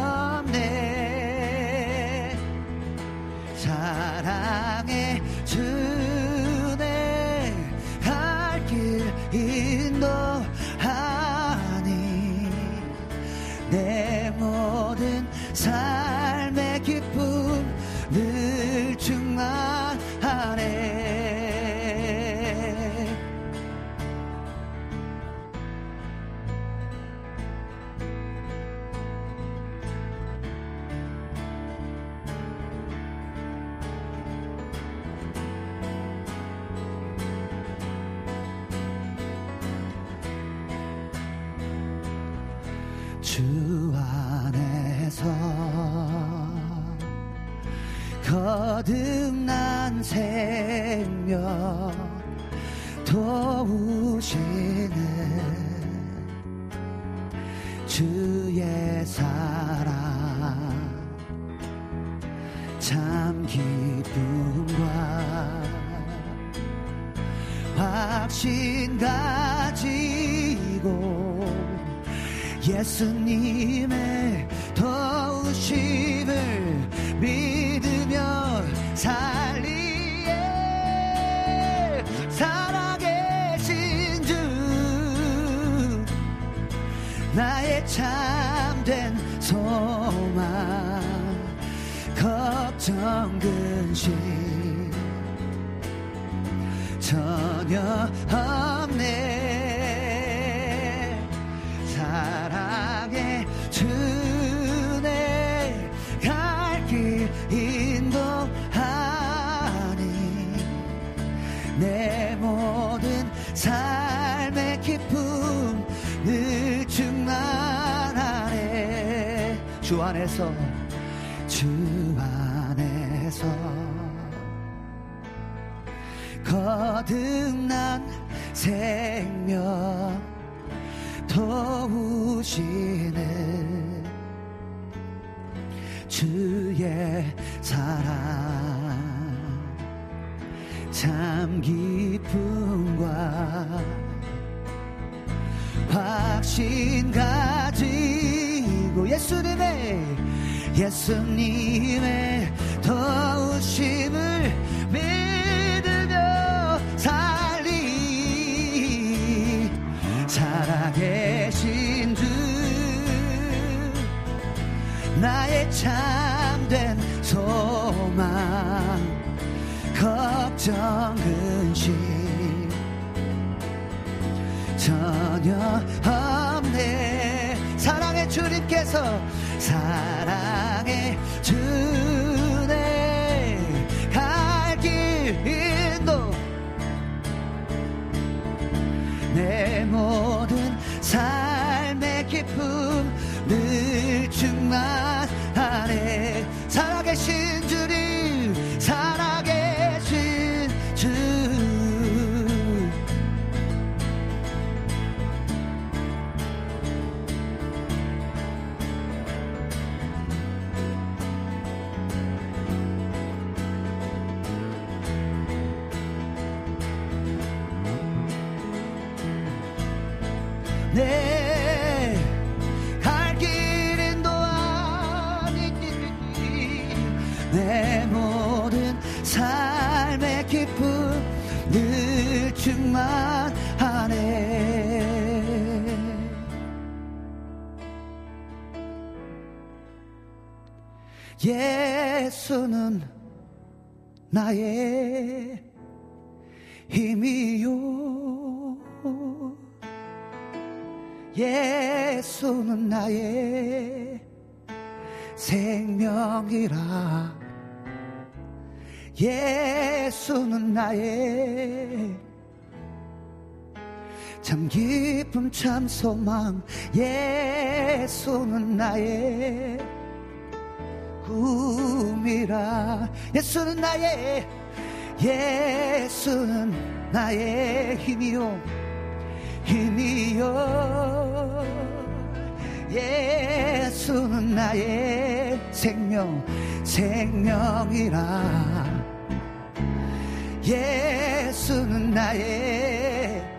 작은 집 찬양함네 사랑의 주님께서 사랑의 주네. 갈길 인도 내 모든 삶의 기쁨 늘 충만하네. 사랑의 신 예수는 나의 힘이요. 예수는 나의 생명이라. 예수는 나의 참 기쁨 참 소망 예수는 나의 꿈이라. 예수는 나의 예수는 나의 힘이요. 힘이요. 예수는 나의 생명 생명이라. 예수는 나의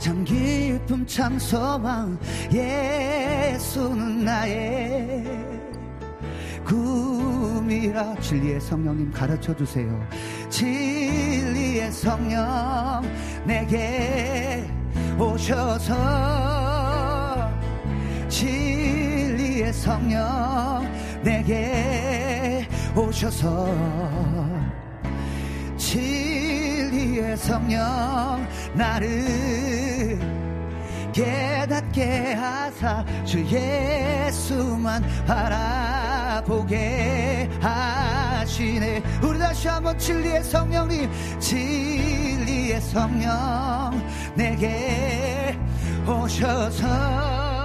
참 기쁨 참 소망 예수는 나의 꿈이라. 진리의 성령님 가르쳐 주세요. 진리의 성령 내게 오셔서 진리의 성령 내게 오셔서 진리의 성령 나를 깨닫게 하사 주 예수만 바라보게 하시네. 우리 다시 한번 진리의 성령님 진리의 성령 내게 오셔서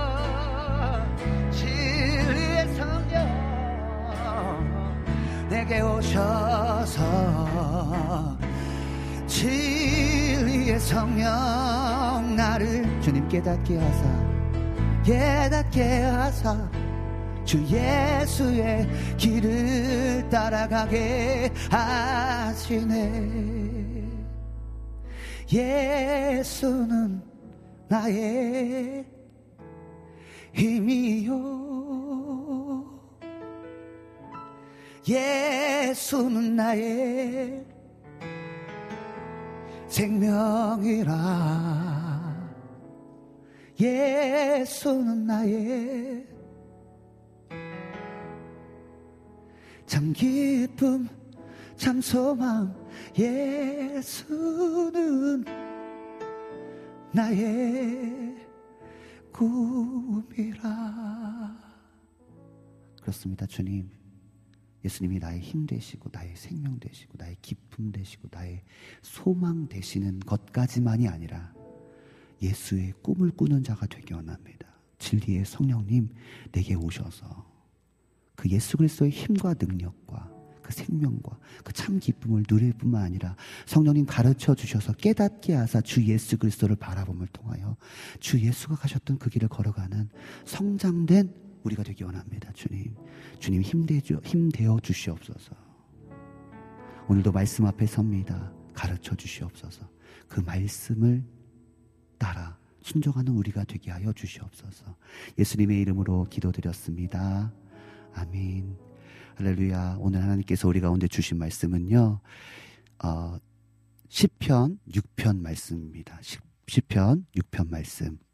내게 오셔서 진리의 성령 나를 주님 깨닫게 하사 깨닫게 하사 주 예수의 길을 따라가게 하시네. 예수는 나의 힘이요 예수는 나의 생명이라. 예수는 나의 참 기쁨 참 소망. 예수는 나의 꿈이라. 그렇습니다 주님 예수님이 나의 힘 되시고 나의 생명 되시고 나의 기쁨 되시고 나의 소망 되시는 것까지만이 아니라 예수의 꿈을 꾸는 자가 되기 원합니다. 진리의 성령님 내게 오셔서 그 예수 그리스도의 힘과 능력과 그 생명과 그 참 기쁨을 누릴 뿐만 아니라 성령님 가르쳐 주셔서 깨닫게 하사 주 예수 그리스도를 바라봄을 통하여 주 예수가 가셨던 그 길을 걸어가는 성장된 우리가 되기 원합니다. 주님. 주님 힘내주, 힘되어 주시옵소서. 오늘도 말씀 앞에 섭니다. 가르쳐 주시옵소서. 그 말씀을 따라 순종하는 우리가 되게 하여 주시옵소서. 예수님의 이름으로 기도드렸습니다. 아멘. 할렐루야. 오늘 하나님께서 우리 가운데 주신 말씀은요. 어, 10편 6편 말씀입니다. 10편 6편 말씀.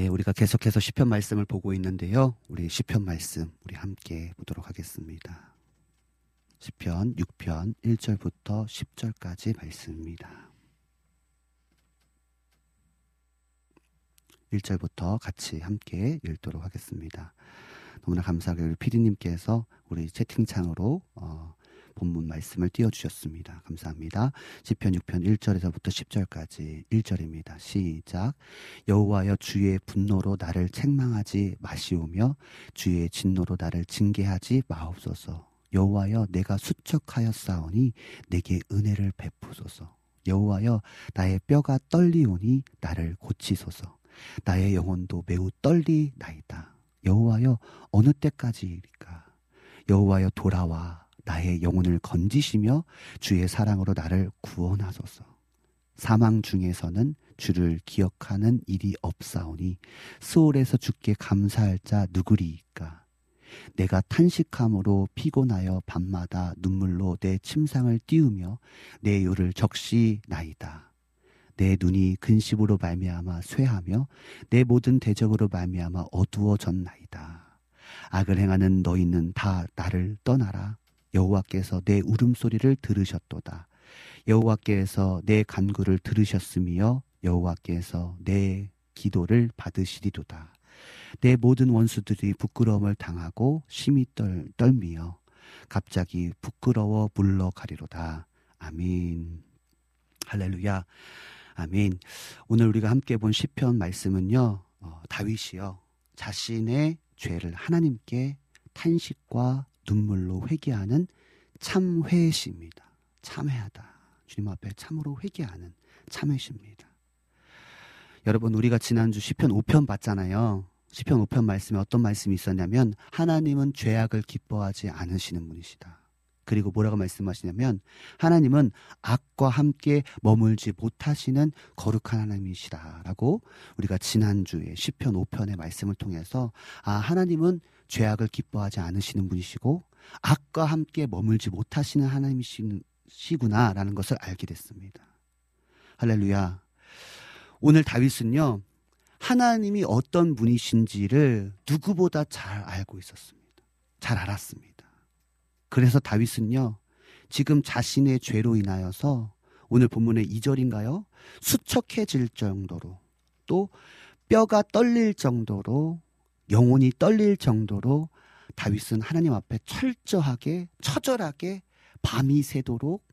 네, 우리가 계속해서 시편 말씀을 보고 있는데요. 우리 시편 말씀 우리 함께 보도록 하겠습니다. 시편 6편 1절부터 10절까지 말씀입니다. 1절부터 같이 함께 읽도록 하겠습니다. 너무나 감사하게 우리 피디님께서 우리 채팅창으로 어, 본문 말씀을 띄워주셨습니다. 감사합니다. 시편 6편 1절에서부터 10절까지 1절입니다. 시작. 여호와여 주의 분노로 나를 책망하지 마시오며 주의 진노로 나를 징계하지 마옵소서. 여호와여 내가 수척하였사오니 내게 은혜를 베푸소서. 여호와여 나의 뼈가 떨리오니 나를 고치소서. 나의 영혼도 매우 떨리나이다. 여호와여 어느 때까지일까? 여호와여 돌아와 나의 영혼을 건지시며 주의 사랑으로 나를 구원하소서. 사망 중에서는 주를 기억하는 일이 없사오니 스올에서 주께 감사할 자 누구리이까? 내가 탄식함으로 피곤하여 밤마다 눈물로 내 침상을 띄우며 내 요를 적시 나이다. 내 눈이 근심으로 말미암아 쇠하며 내 모든 대적으로 말미암아 어두워졌나이다. 악을 행하는 너희는 다 나를 떠나라. 여호와께서 내 울음소리를 들으셨도다. 여호와께서 내 간구를 들으셨으며 여호와께서 내 기도를 받으시리도다. 내 모든 원수들이 부끄러움을 당하고 심히 떨, 떨미어 갑자기 부끄러워 물러가리로다. 아멘. 할렐루야. 아멘. 오늘 우리가 함께 본 시편 말씀은요. 어, 다윗이요. 자신의 죄를 하나님께 탄식과 눈물로 회개하는 참회시입니다. 참회하다. 주님 앞에 참으로 회개하는 참회시입니다. 여러분 우리가 지난주 시편 5편 봤잖아요. 시편 5편 말씀에 어떤 말씀이 있었냐면 하나님은 죄악을 기뻐하지 않으시는 분이시다. 그리고 뭐라고 말씀하시냐면 하나님은 악과 함께 머물지 못하시는 거룩한 하나님이시다라고 우리가 지난주에 시편 5편의 말씀을 통해서 아 하나님은 죄악을 기뻐하지 않으시는 분이시고 악과 함께 머물지 못하시는 하나님이시구나라는 것을 알게 됐습니다. 할렐루야. 오늘 다윗은요. 하나님이 어떤 분이신지를 누구보다 잘 알고 있었습니다. 잘 알았습니다. 그래서 다윗은요. 지금 자신의 죄로 인하여서 오늘 본문의 2절인가요? 수척해질 정도로 또 뼈가 떨릴 정도로 영혼이 떨릴 정도로 다윗은 하나님 앞에 철저하게 처절하게 밤이 새도록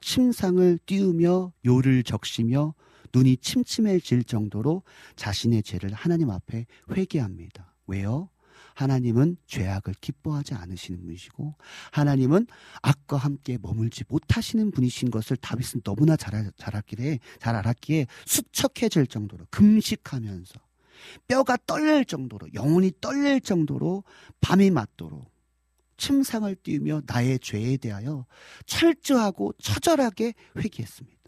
침상을 띄우며 요를 적시며 눈이 침침해질 정도로 자신의 죄를 하나님 앞에 회개합니다. 왜요? 하나님은 죄악을 기뻐하지 않으시는 분이시고 하나님은 악과 함께 머물지 못하시는 분이신 것을 다윗은 너무나 잘, 잘 알기에 잘 알았기에 수척해질 정도로 금식하면서 뼈가 떨릴 정도로 영혼이 떨릴 정도로 밤이 맞도록 침상을 띄우며 나의 죄에 대하여 철저하고 처절하게 회개했습니다.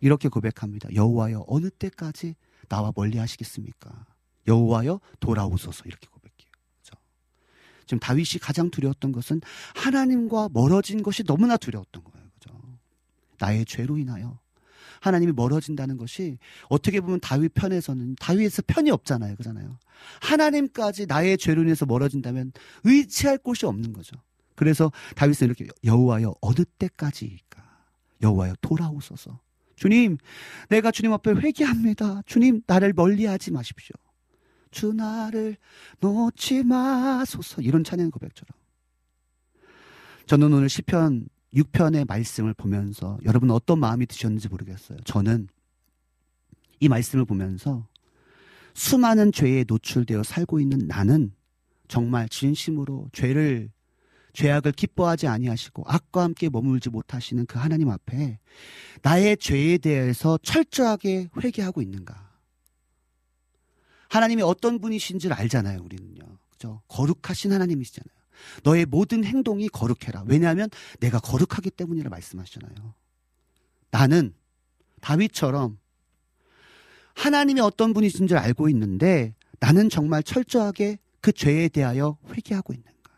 이렇게 고백합니다. 여호와여 어느 때까지 나와 멀리 하시겠습니까? 여호와여 돌아오소서 이렇게 고백해요. 그렇죠? 지금 다윗이 가장 두려웠던 것은 하나님과 멀어진 것이 너무나 두려웠던 거예요. 그죠? 나의 죄로 인하여 하나님이 멀어진다는 것이 어떻게 보면 다윗 편에서는 다윗에서 편이 없잖아요. 그잖아요. 하나님까지 나의 죄로 인해서 멀어진다면 의지할 곳이 없는 거죠. 그래서 다윗은 이렇게 여호와여 어느 때까지일까? 여호와여 돌아오소서. 주님, 내가 주님 앞에 회개합니다. 주님, 나를 멀리하지 마십시오. 주 나를 놓지 마소서. 이런 찬양 고백처럼. 저는 오늘 시편 6편의 말씀을 보면서 여러분 어떤 마음이 드셨는지 모르겠어요. 저는 이 말씀을 보면서 수많은 죄에 노출되어 살고 있는 나는 정말 진심으로 죄를 죄악을 기뻐하지 아니하시고 악과 함께 머물지 못하시는 그 하나님 앞에 나의 죄에 대해서 철저하게 회개하고 있는가? 하나님이 어떤 분이신지를 알잖아요, 우리는요. 그죠? 거룩하신 하나님이시잖아요. 너의 모든 행동이 거룩해라. 왜냐하면 내가 거룩하기 때문이라 말씀하시잖아요. 나는 다윗처럼 하나님이 어떤 분이신지 알고 있는데 나는 정말 철저하게 그 죄에 대하여 회개하고 있는가?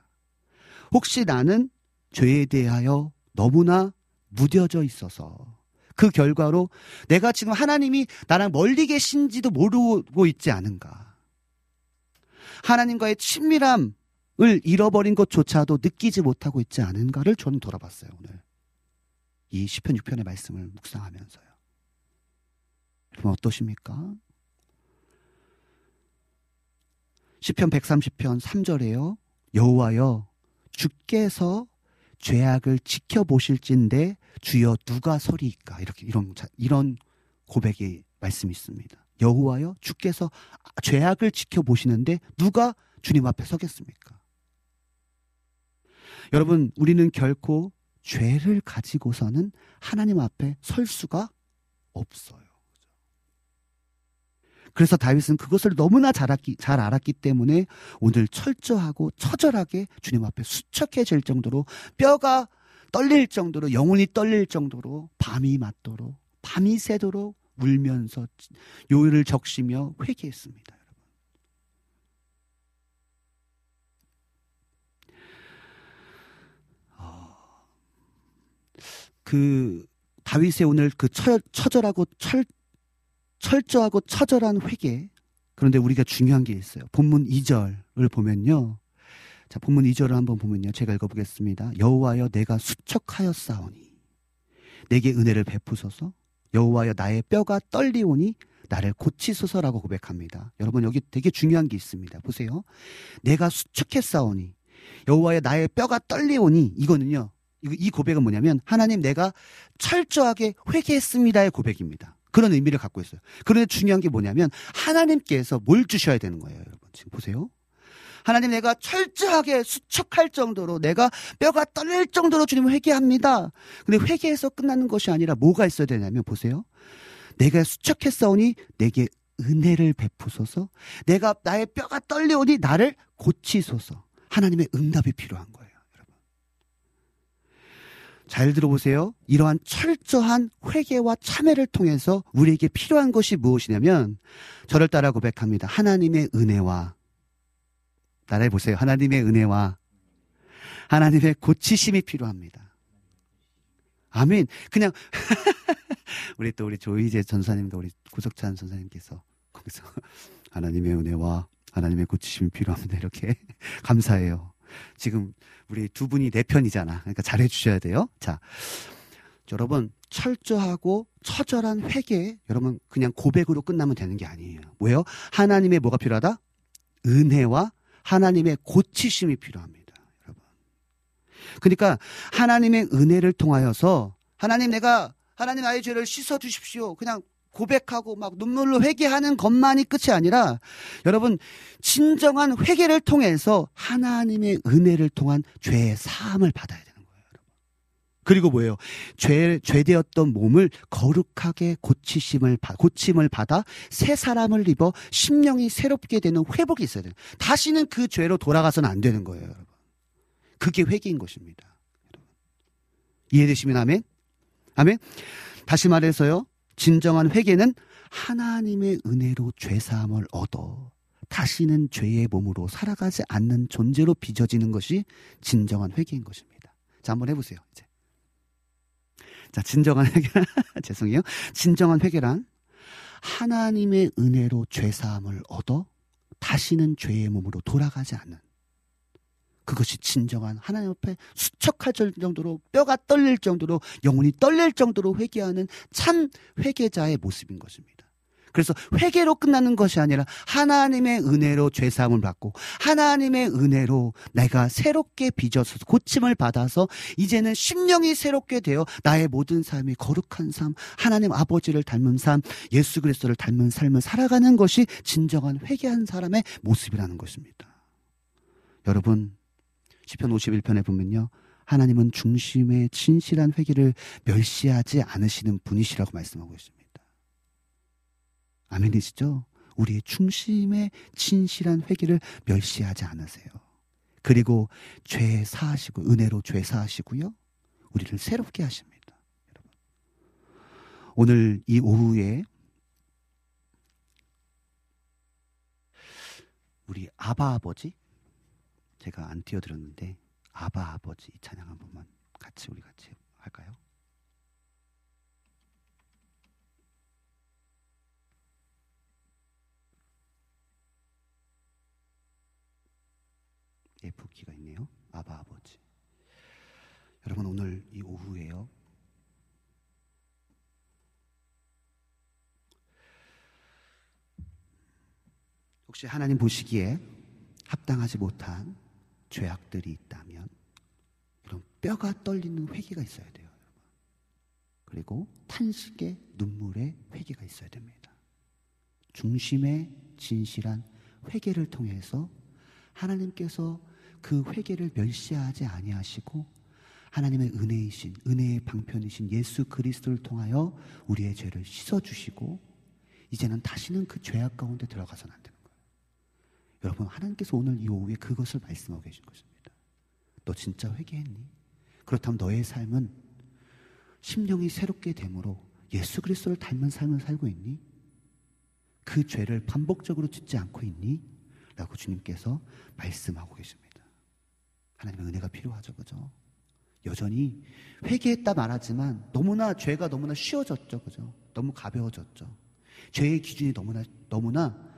혹시 나는 죄에 대하여 너무나 무뎌져 있어서 그 결과로 내가 지금 하나님이 나랑 멀리 계신지도 모르고 있지 않은가? 하나님과의 친밀함, 을 잃어버린 것조차도 느끼지 못하고 있지 않은가를 저는 돌아봤어요, 오늘. 이 10편 6편의 말씀을 묵상하면서요. 여러분 어떠십니까? 10편 130편 3절에요. 여호와여 주께서 죄악을 지켜보실진데 주여 누가 소리이까 이렇게 이런 이런 고백의 말씀이 있습니다. 여호와여 주께서 죄악을 지켜보시는데 누가 주님 앞에 서겠습니까? 여러분, 우리는 결코 죄를 가지고서는 하나님 앞에 설 수가 없어요. 그래서 다윗은 그것을 너무나 잘 알았기, 잘 알았기 때문에 오늘 철저하고 처절하게 주님 앞에 수척해질 정도로 뼈가 떨릴 정도로 영혼이 떨릴 정도로 밤이 맞도록 밤이 새도록 울면서 요일을 적시며 회개했습니다. 그 다윗의 오늘 그 처, 처절하고 철, 철저하고 처절한 회개. 그런데 우리가 중요한 게 있어요. 본문 2절을 보면요. 자, 본문 2절을 한번 보면요. 제가 읽어보겠습니다. 여호와여 내가 수척하였사오니 내게 은혜를 베푸소서 여호와여 나의 뼈가 떨리오니 나를 고치소서라고 고백합니다. 여러분 여기 되게 중요한 게 있습니다. 보세요. 내가 수척했사오니 여호와여 나의 뼈가 떨리오니 이거는요. 이 고백은 뭐냐면 하나님 내가 철저하게 회개했습니다의 고백입니다. 그런 의미를 갖고 있어요. 그런데 중요한 게 뭐냐면 하나님께서 뭘 주셔야 되는 거예요, 여러분. 지금 보세요. 하나님 내가 철저하게 수척할 정도로 내가 뼈가 떨릴 정도로 주님을 회개합니다. 근데 회개해서 끝나는 것이 아니라 뭐가 있어야 되냐면 보세요. 내가 수척했사오니 내게 은혜를 베푸소서. 내가 나의 뼈가 떨려오니 나를 고치소서. 하나님의 응답이 필요한 거예요. 잘 들어보세요. 이러한 철저한 회개와 참회를 통해서 우리에게 필요한 것이 무엇이냐면 저를 따라 고백합니다. 하나님의 은혜와 따라해 보세요. 하나님의 은혜와 하나님의 고치심이 필요합니다. 아멘. 그냥 우리 또 우리 조이제 전사님도 우리 구석찬 전사님께서 거기서 하나님의 은혜와 하나님의 고치심이 필요합니다. 이렇게 감사해요. 지금 우리 두 분이 내 편이잖아. 그러니까 잘해 주셔야 돼요. 자. 여러분 철저하고 처절한 회개 여러분 그냥 고백으로 끝나면 되는 게 아니에요. 뭐예요? 하나님의 뭐가 필요하다? 은혜와 하나님의 고치심이 필요합니다. 여러분. 그러니까 하나님의 은혜를 통하여서 하나님 내가 하나님 나의 죄를 씻어 주십시오. 그냥 고백하고 막 눈물로 회개하는 것만이 끝이 아니라 여러분 진정한 회개를 통해서 하나님의 은혜를 통한 죄의 사함을 받아야 여러분. 그리고 뭐예요? 죄 죄되었던 몸을 거룩하게 고치심을 고침을 받아 새 사람을 입어 심령이 새롭게 되는 회복이 있어야 돼요. 다시는 그 죄로 돌아가서는 안 되는 거예요, 여러분. 그게 회개인 것입니다. 이해되시면 아멘? 아멘? 다시 말해서요. 진정한 회개는 하나님의 은혜로 죄사함을 얻어 다시는 죄의 몸으로 살아가지 않는 존재로 빚어지는 것이 진정한 회개인 것입니다. 자, 한번 해보세요, 이제. 자, 진정한 회개, 죄송해요. 진정한 회개란 하나님의 은혜로 죄사함을 얻어 다시는 죄의 몸으로 돌아가지 않는 그것이 진정한 하나님 앞에 수척할 정도로 뼈가 떨릴 정도로 영혼이 떨릴 정도로 회개하는 참 회개자의 모습인 것입니다. 그래서 회개로 끝나는 것이 아니라 하나님의 은혜로 죄사함을 받고 하나님의 은혜로 내가 새롭게 빚어서 고침을 받아서 이제는 심령이 새롭게 되어 나의 모든 삶이 거룩한 삶, 하나님 아버지를 닮은 삶, 예수 그리스도를 닮은 삶을 살아가는 것이 진정한 회개한 사람의 모습이라는 것입니다. 여러분 시편 51편에 보면요. 하나님은 중심의 진실한 회개를 멸시하지 않으시는 분이시라고 말씀하고 있습니다. 아멘이시죠? 우리의 중심의 진실한 회개를 멸시하지 않으세요. 그리고 죄 사하시고 은혜로 죄 사하시고요. 우리를 새롭게 하십니다. 여러분. 오늘 이 오후에 우리 아바 아버지 제가 안 띄워드렸는데 아바 아버지 찬양 한 번만 같이 우리 같이 할까요? F키가 있네요. 아바 아버지. 여러분 오늘 이 오후에요. 혹시 하나님 보시기에 합당하지 못한 죄악들이 있다면 이런 뼈가 떨리는 회개가 있어야 돼요. 그리고 탄식의 눈물의 회개가 있어야 됩니다. 중심의 진실한 회개를 통해서 하나님께서 그 회개를 멸시하지 아니하시고 하나님의 은혜이신 은혜의 방편이신 예수 그리스도를 통하여 우리의 죄를 씻어 주시고 이제는 다시는 그 죄악 가운데 들어가서는 안 됩니다. 여러분 하나님께서 오늘 이 오후에 그것을 말씀하고 계신 것입니다. 너 진짜 회개했니? 그렇다면 너의 삶은 심령이 새롭게 되므로 예수 그리스도를 닮은 삶을 살고 있니? 그 죄를 반복적으로 짓지 않고 있니? 라고 주님께서 말씀하고 계십니다. 하나님의 은혜가 필요하죠, 그죠? 여전히 회개했다 말하지만 너무나 죄가 너무나 쉬워졌죠, 그죠? 너무 가벼워졌죠. 죄의 기준이 너무나 너무나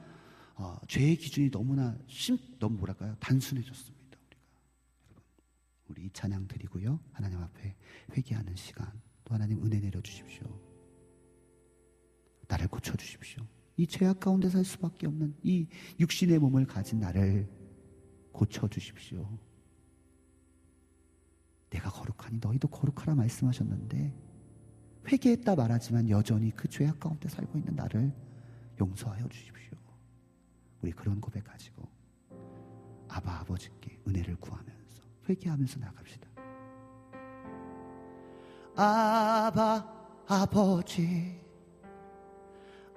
어, 죄의 기준이 너무나 심, 너무 뭐랄까요? 단순해졌습니다. 우리가. 이 찬양 드리고요. 하나님 앞에 회개하는 시간 또 하나님 은혜 내려 주십시오. 나를 고쳐 주십시오. 이 죄악 가운데 살 수밖에 없는 이 육신의 몸을 가진 나를 고쳐 주십시오. 내가 거룩하니 너희도 거룩하라 말씀하셨는데 회개했다 말하지만 여전히 그 죄악 가운데 살고 있는 나를 용서하여 주십시오. 우리 그런 고백 가지고 아바 아버지께 은혜를 구하면서 회개하면서 나갑시다. 아바 아버지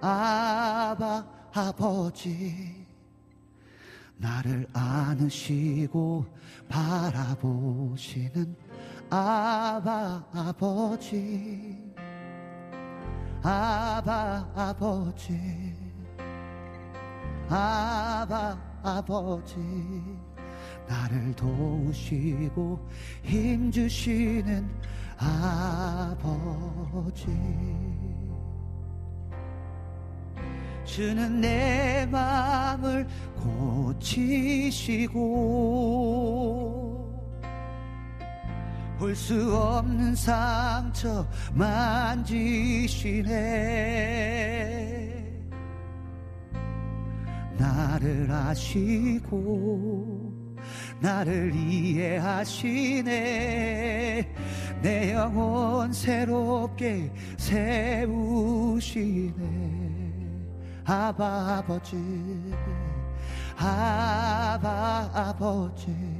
아바 아버지 나를 안으시고 바라보시는 아바 아버지. 아바 아버지. 아바 아버지. 나를 도우시고 힘주시는 아버지. 주는 내 마음을 고치시고 볼 수 없는 상처 만지시네. 나를 아시고 나를 이해하시네. 내 영혼 새롭게 세우시네. 아바 아버지 아바 아버지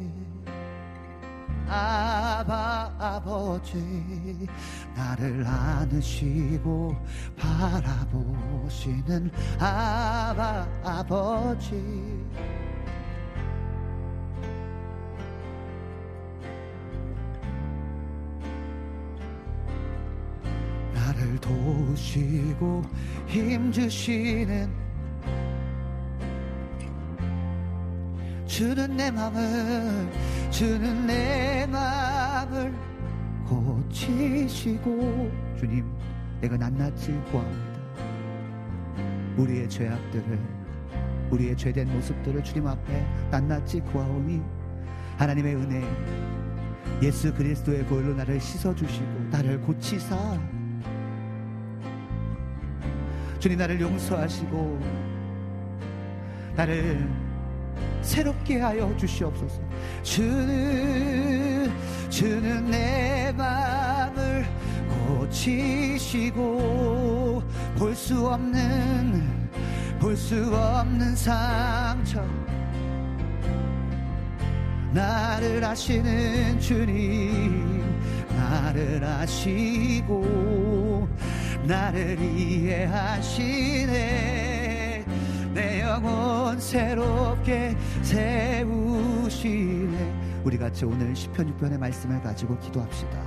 아바 아버지 나를 안으시고 바라보시는 아바 아버지. 나를 도우시고 힘주시는 주는 내 맘을 주는 내 맘을 고치시고 주님 내가 낱낱이 구합니다. 우리의 죄악들을 우리의 죄된 모습들을 주님 앞에 낱낱이 구하오니 하나님의 은혜 예수 그리스도의 보혈로 나를 씻어주시고 나를 고치사. 주님 나를 용서하시고 나를 새롭게 하여 주시옵소서. 주는 주는 내 마음을 고치시고 볼 수 없는 볼 수 없는 상처. 나를 아시는 주님 나를 아시고 나를 이해하시네 내 영혼 새롭게 세우시네. 우리 같이 오늘 10편 6편의 말씀을 가지고 기도합시다.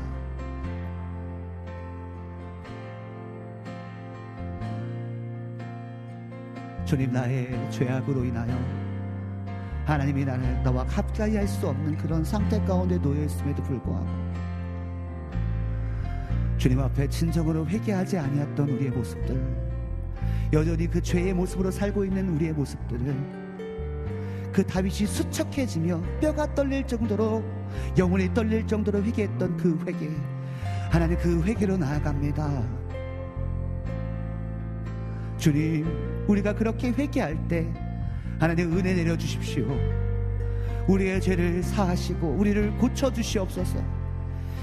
주님 나의 죄악으로 인하여 하나님이 나를 너와 가까이 할수 없는 그런 상태 가운데 놓여 있음에도 불구하고 주님 앞에 진정으로 회개하지 아니었던 우리의 모습들 여전히 그 죄의 모습으로 살고 있는 우리의 모습들을 그 다윗이 수척해지며 뼈가 떨릴 정도로 영혼이 떨릴 정도로 회개했던 그 회개 하나님 그 회개로 나아갑니다 주님 우리가 그렇게 회개할 때 하나님 은혜 내려 주십시오. 우리의 죄를 사하시고 우리를 고쳐 주시옵소서.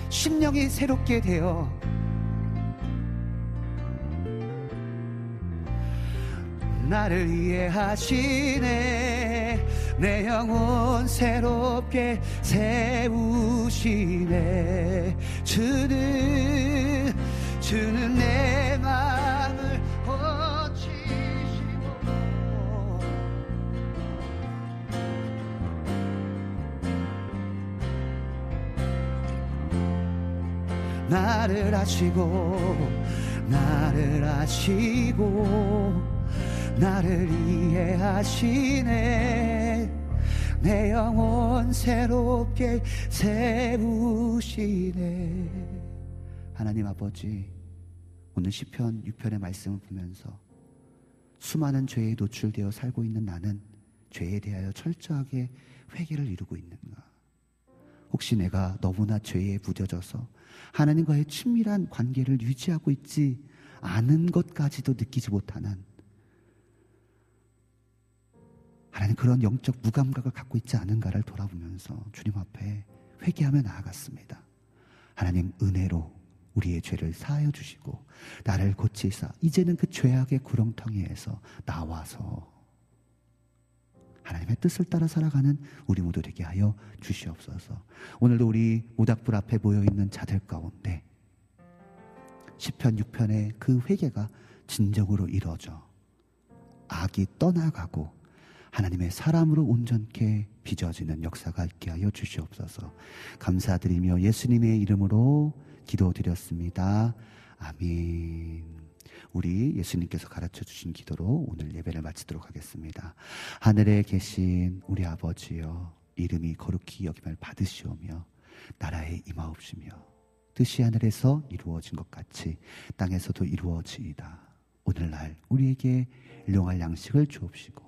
심령이 새롭게 되어 나를 이해하시네. 내 영혼 새롭게 세우시네. 주는 주는 내 마음을 고치시고. 나를 아시고 나를 아시고 나를 이해하시네. 내 영혼 새롭게 세우시네. 하나님 아버지 오늘 시편 6편의 말씀을 보면서 수많은 죄에 노출되어 살고 있는 나는 죄에 대하여 철저하게 회개를 이루고 있는가? 혹시 내가 너무나 죄에 무뎌져서 하나님과의 친밀한 관계를 유지하고 있지 않은 것까지도 느끼지 못하는 하나님 그런 영적 무감각을 갖고 있지 않은가를 돌아보면서 주님 앞에 회개하며 나아갔습니다. 하나님 은혜로 우리의 죄를 사하여 주시고 나를 고치사 이제는 그 죄악의 구렁텅이에서 나와서 하나님의 뜻을 따라 살아가는 우리 모두 되게 하여 주시옵소서. 오늘도 우리 모닥불 앞에 모여 있는 자들 가운데 10편 6편의 그 회개가 진정으로 이루어져 악이 떠나가고 하나님의 사람으로 온전케 빚어지는 역사가 있게 하여 주시옵소서. 감사드리며 예수님의 이름으로 기도드렸습니다. 아멘. 우리 예수님께서 가르쳐 주신 기도로 오늘 예배를 마치도록 하겠습니다. 하늘에 계신 우리 아버지여 이름이 거룩히 여김을 받으시오며 나라에 임하옵시며 뜻이 하늘에서 이루어진 것 같이 땅에서도 이루어지이다. 오늘날 우리에게 일용할 양식을 주옵시고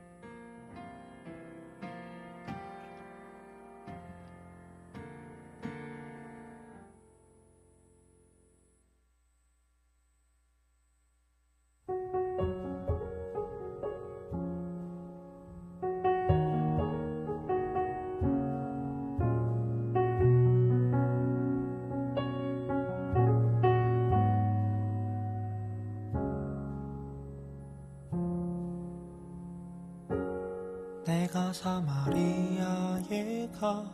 사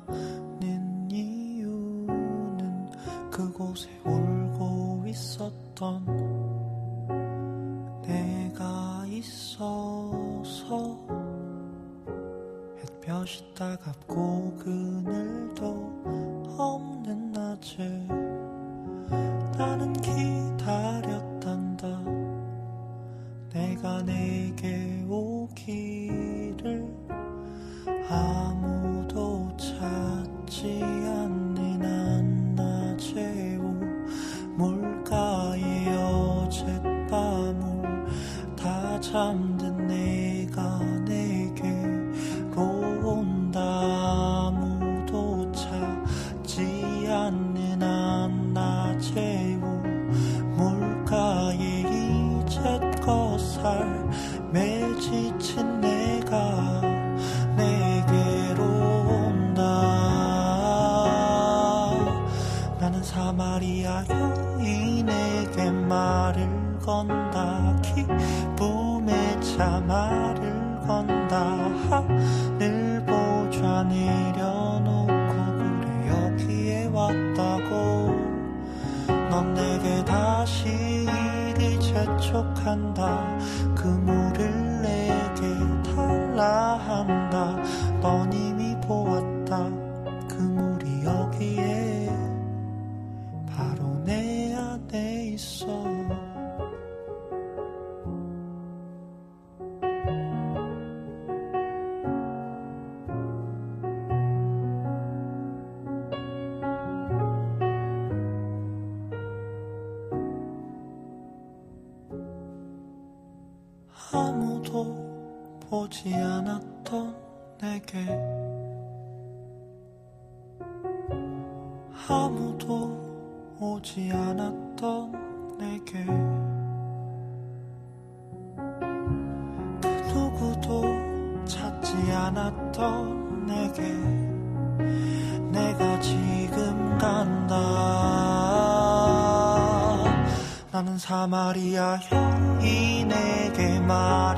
사마리아 여인에게 말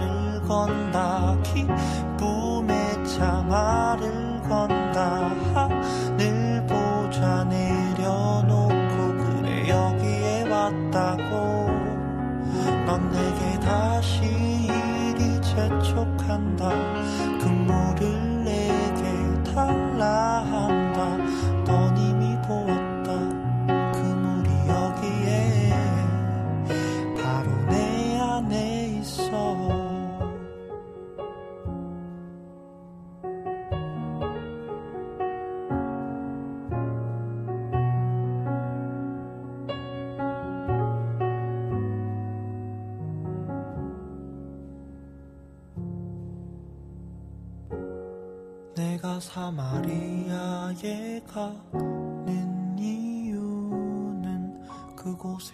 사마리아에 가는 이유는 그곳에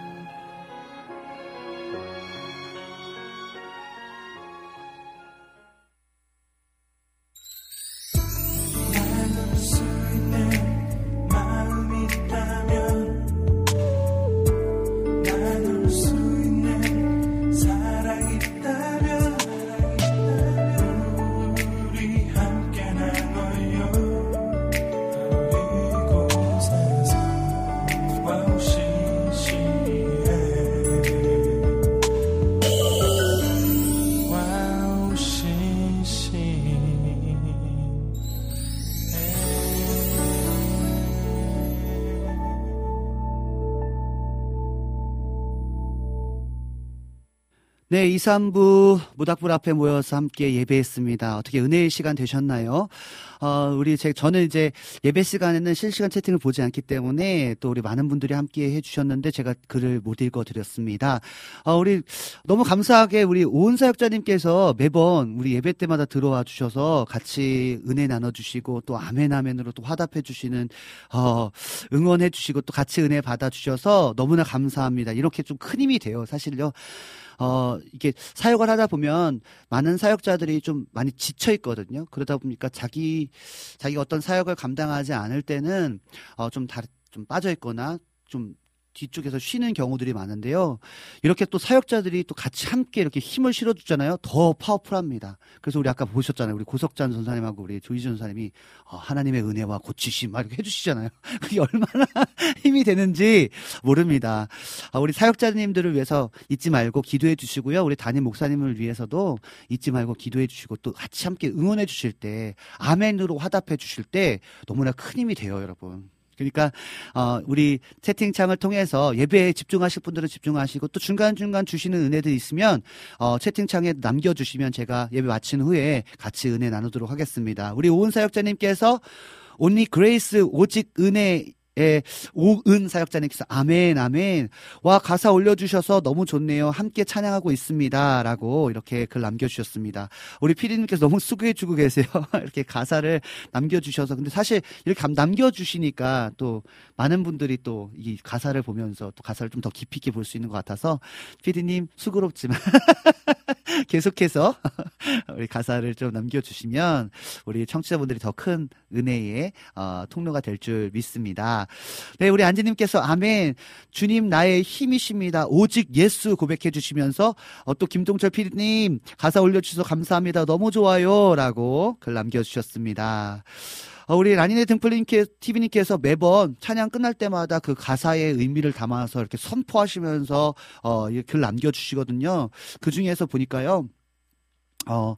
네, 2, 3부 모닥불 앞에 모여서 함께 예배했습니다. 어떻게 은혜의 시간 되셨나요? 어, 우리 제, 저는 이제 예배 시간에는 실시간 채팅을 보지 않기 때문에 또 우리 많은 분들이 함께 해주셨는데 제가 글을 못 읽어드렸습니다. 어, 우리 너무 감사하게 우리 오은 사역자님께서 매번 우리 예배 때마다 들어와 주셔서 같이 은혜 나눠주시고 또 아멘 아멘으로 또 화답해 주시는 어, 응원해 주시고 또 같이 은혜 받아 주셔서 너무나 감사합니다. 이렇게 좀 큰 힘이 돼요. 사실요. 어, 이게 사역을 하다 보면 많은 사역자들이 좀 많이 지쳐 있거든요. 그러다 보니까 자기, 자기가 어떤 사역을 감당하지 않을 때는, 어, 좀 다, 좀 빠져 있거나 좀 뒤쪽에서 쉬는 경우들이 많은데요. 이렇게 또 사역자들이 또 같이 함께 이렇게 힘을 실어주잖아요. 더 파워풀합니다. 그래서 우리 아까 보셨잖아요. 우리 고석찬 전사님하고 우리 조희준 전사님이 어, 하나님의 은혜와 고치심 막 이렇게 해주시잖아요. 그게 얼마나 힘이 되는지 모릅니다. 아, 우리 사역자님들을 위해서 잊지 말고 기도해 주시고요. 우리 담임 목사님을 위해서도 잊지 말고 기도해 주시고 또 같이 함께 응원해 주실 때 아멘으로 화답해 주실 때 너무나 큰 힘이 돼요, 여러분. 그러니까 어 우리 채팅창을 통해서 예배에 집중하실 분들은 집중하시고 또 중간중간 주시는 은혜들 있으면 어 채팅창에 남겨 주시면 제가 예배 마친 후에 같이 은혜 나누도록 하겠습니다. 우리 오은 사역자님께서 Only Grace 오직 은혜 예, 오은 사역자님께서 아멘, 아멘. 와, 가사 올려주셔서 너무 좋네요. 함께 찬양하고 있습니다. 라고 이렇게 글 남겨주셨습니다. 우리 피디님께서 너무 수고해주고 계세요. 이렇게 가사를 남겨주셔서. 근데 사실 이렇게 남겨주시니까 또 많은 분들이 또 이 가사를 보면서 또 가사를 좀 더 깊이 있게 볼 수 있는 것 같아서 피디님 수고롭지만 계속해서 우리 가사를 좀 남겨주시면 우리 청취자분들이 더 큰 은혜의 어, 통로가 될 줄 믿습니다. 네, 우리 안지님께서 아멘. 주님 나의 힘이십니다. 오직 예수 고백해 주시면서 어, 또 김동철 PD님 가사 올려주셔서 감사합니다. 너무 좋아요라고 글 남겨주셨습니다. 어, 우리 라니네 등플님께 TV님께서 매번 찬양 끝날 때마다 그 가사의 의미를 담아서 이렇게 선포하시면서 어, 글 남겨주시거든요. 그 중에서 보니까요. 어,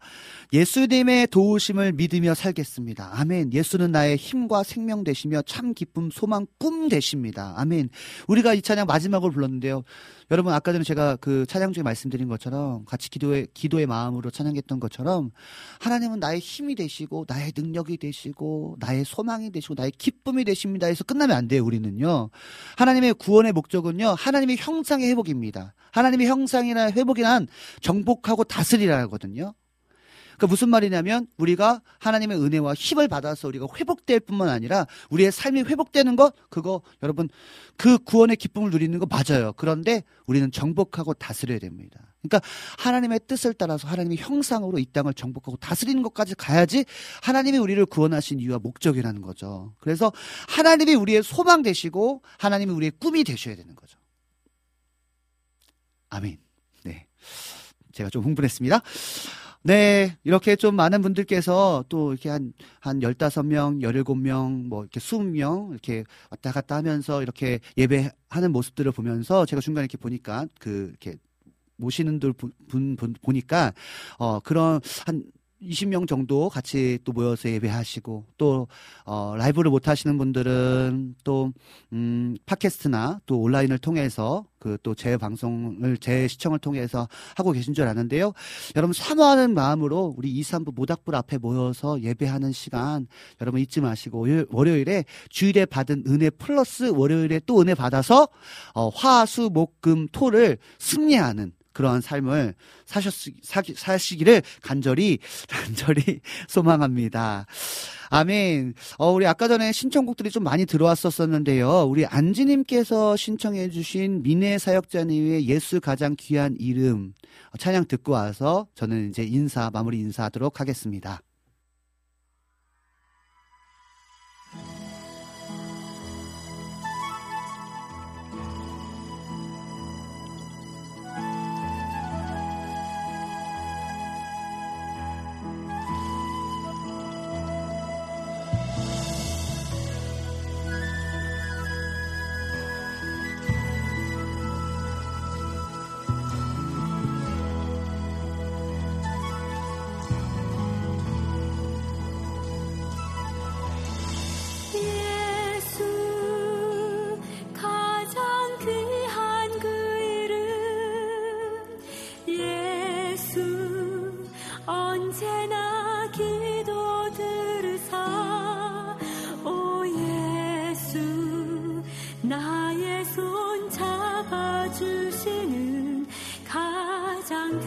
예수님의 도우심을 믿으며 살겠습니다. 아멘. 예수는 나의 힘과 생명 되시며 참 기쁨, 소망, 꿈 되십니다. 아멘. 우리가 이 찬양 마지막으로 불렀는데요. 여러분, 아까 전에 제가 그 찬양 중에 말씀드린 것처럼 같이 기도의, 기도의 마음으로 찬양했던 것처럼 하나님은 나의 힘이 되시고, 나의 능력이 되시고, 나의 소망이 되시고, 나의 기쁨이 되십니다. 해서 끝나면 안 돼요, 우리는요. 하나님의 구원의 목적은요, 하나님의 형상의 회복입니다. 하나님의 형상이나 회복이란 정복하고 다스리라는 거거든요. 그 무슨 말이냐면 우리가 하나님의 은혜와 힘을 받아서 우리가 회복될 뿐만 아니라 우리의 삶이 회복되는 것 그거 여러분 그 구원의 기쁨을 누리는 거 맞아요. 그런데 우리는 정복하고 다스려야 됩니다. 그러니까 하나님의 뜻을 따라서 하나님의 형상으로 이 땅을 정복하고 다스리는 것까지 가야지 하나님이 우리를 구원하신 이유와 목적이라는 거죠. 그래서 하나님이 우리의 소망 되시고 하나님이 우리의 꿈이 되셔야 되는 거죠. 아멘. 네. 제가 좀 흥분했습니다. 네, 이렇게 좀 많은 분들께서 또 이렇게 한, 한 15명, 17명, 뭐 이렇게 20명 이렇게 왔다 갔다 하면서 이렇게 예배하는 모습들을 보면서 제가 중간에 이렇게 보니까 그, 이렇게 모시는 분, 분, 보니까, 어, 그런 한 20명 정도 같이 또 모여서 예배하시고 또 어, 라이브를 못 하시는 분들은 또 음, 팟캐스트나 또 온라인을 통해서 그또제 방송을 제 시청을 통해서 하고 계신 줄 아는데요. 여러분 사모하는 마음으로 우리 2, 3부 모닥불 앞에 모여서 예배하는 시간 여러분 잊지 마시고 월요일에 주일에 받은 은혜 플러스 월요일에 또 은혜 받아서 어, 화 수 목 금 토를 승리하는 그러한 삶을 사셨, 사시기를 간절히, 간절히 소망합니다. 아멘. 어, 우리 아까 전에 신청곡들이 좀 많이 들어왔었었는데요. 우리 안지님께서 신청해주신 미네 사역자님의 예수 가장 귀한 이름 찬양 듣고 와서 저는 이제 인사, 마무리 인사하도록 하겠습니다. 손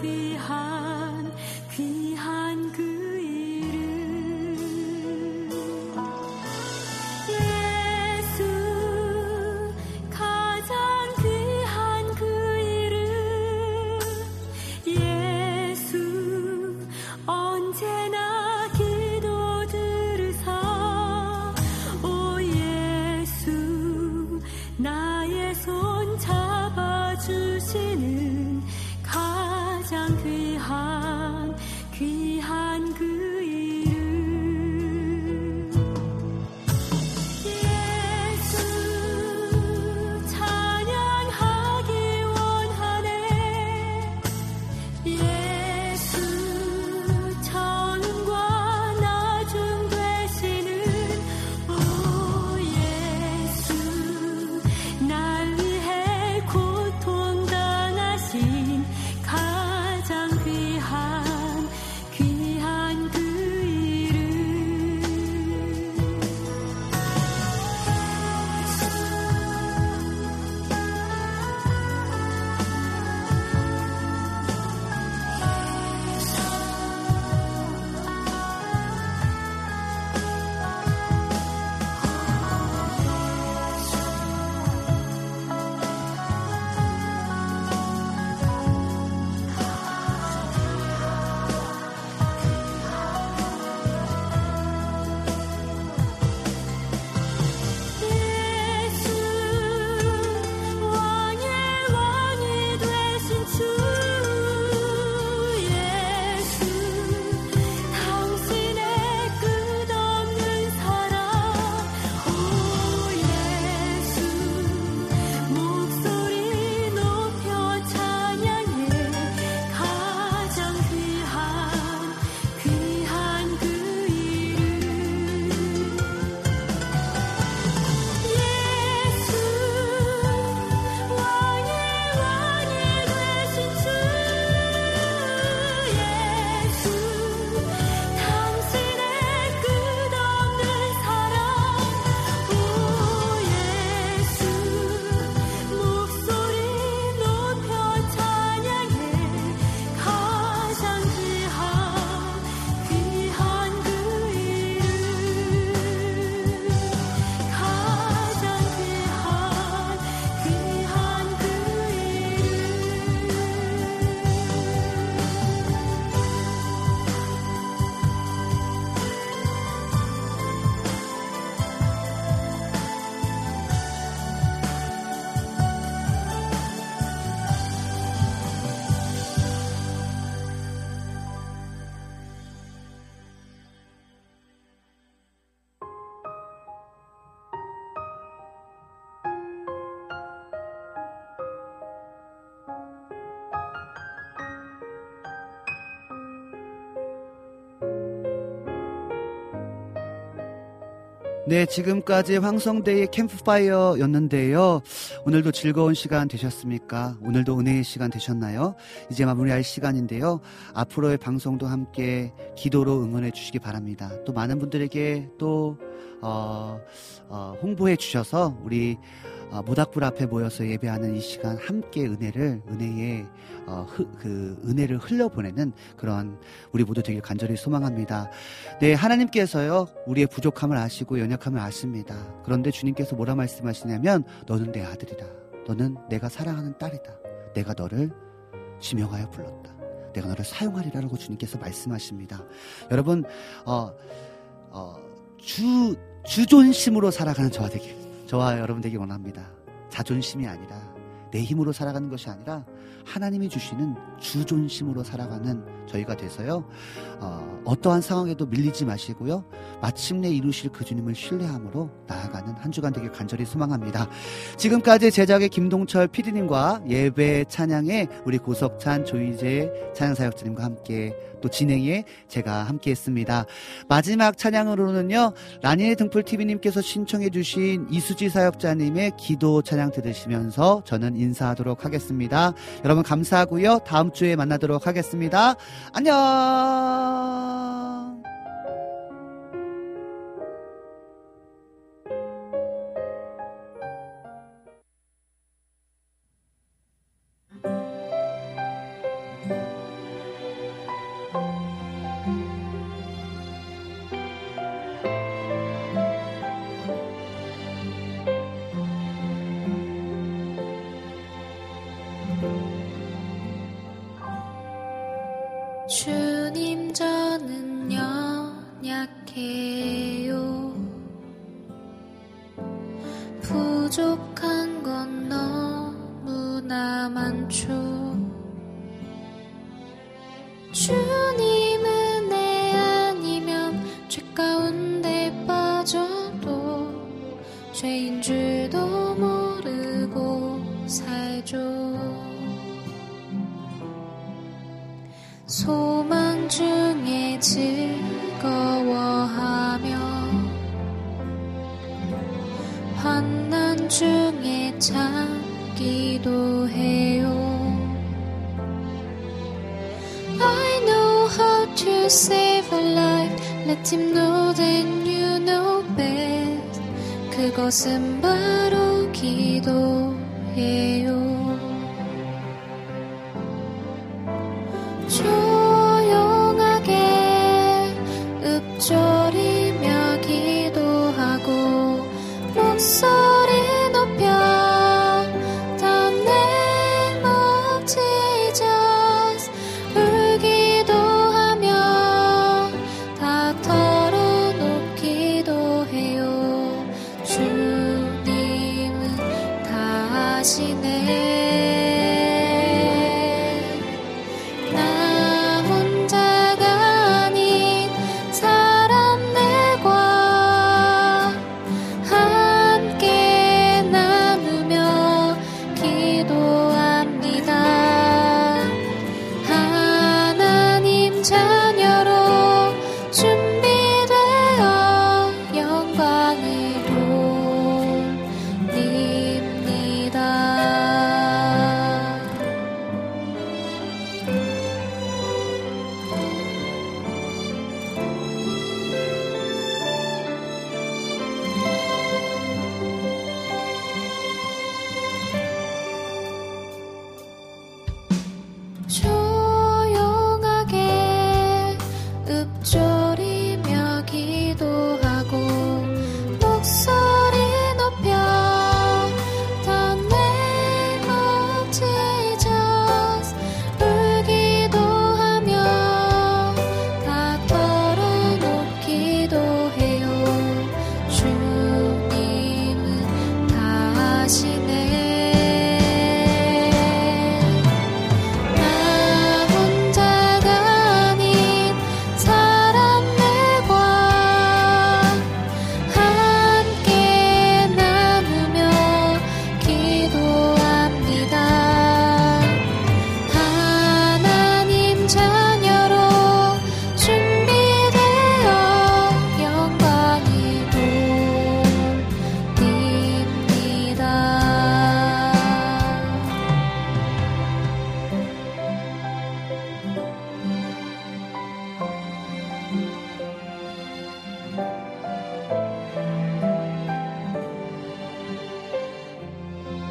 네, 지금까지 황성대의 캠프파이어였는데요. 오늘도 즐거운 시간 되셨습니까? 오늘도 은혜의 시간 되셨나요? 이제 마무리할 시간인데요. 앞으로의 방송도 함께 기도로 응원해 주시기 바랍니다. 또 많은 분들에게 또, 어, 어, 홍보해 주셔서 우리 어, 모닥불 앞에 모여서 예배하는 이 시간 함께 은혜를 은혜의 어, 흐, 그 은혜를 흘려보내는 그런 우리 모두 되길 간절히 소망합니다. 네, 하나님께서요 우리의 부족함을 아시고 연약함을 아십니다. 그런데 주님께서 뭐라 말씀하시냐면 너는 내 아들이다. 너는 내가 사랑하는 딸이다. 내가 너를 지명하여 불렀다. 내가 너를 사용하리라라고 주님께서 말씀하십니다. 여러분, 어, 어, 주 주존심으로 살아가는 저와 되길 저와 여러분 되기 원합니다. 자존심이 아니라 내 힘으로 살아가는 것이 아니라 하나님이 주시는 주존심으로 살아가는 저희가 돼서요. 어, 떠한 상황에도 밀리지 마시고요. 마침내 이루실 그 주님을 신뢰함으로 나아가는 한 주간 되길 간절히 소망합니다. 지금까지 제작의 김동철 PD님과 예배 찬양의 우리 고석찬 조이재 찬양사역자님과 함께 또 진행에 제가 함께 했습니다. 마지막 찬양으로는요, 라니의 등불TV님께서 신청해주신 이수지 사역자님의 기도 찬양 들으시면서 저는 인사하도록 하겠습니다. 여러분 감사하고요. 다음 주에 만나도록 하겠습니다. 안녕!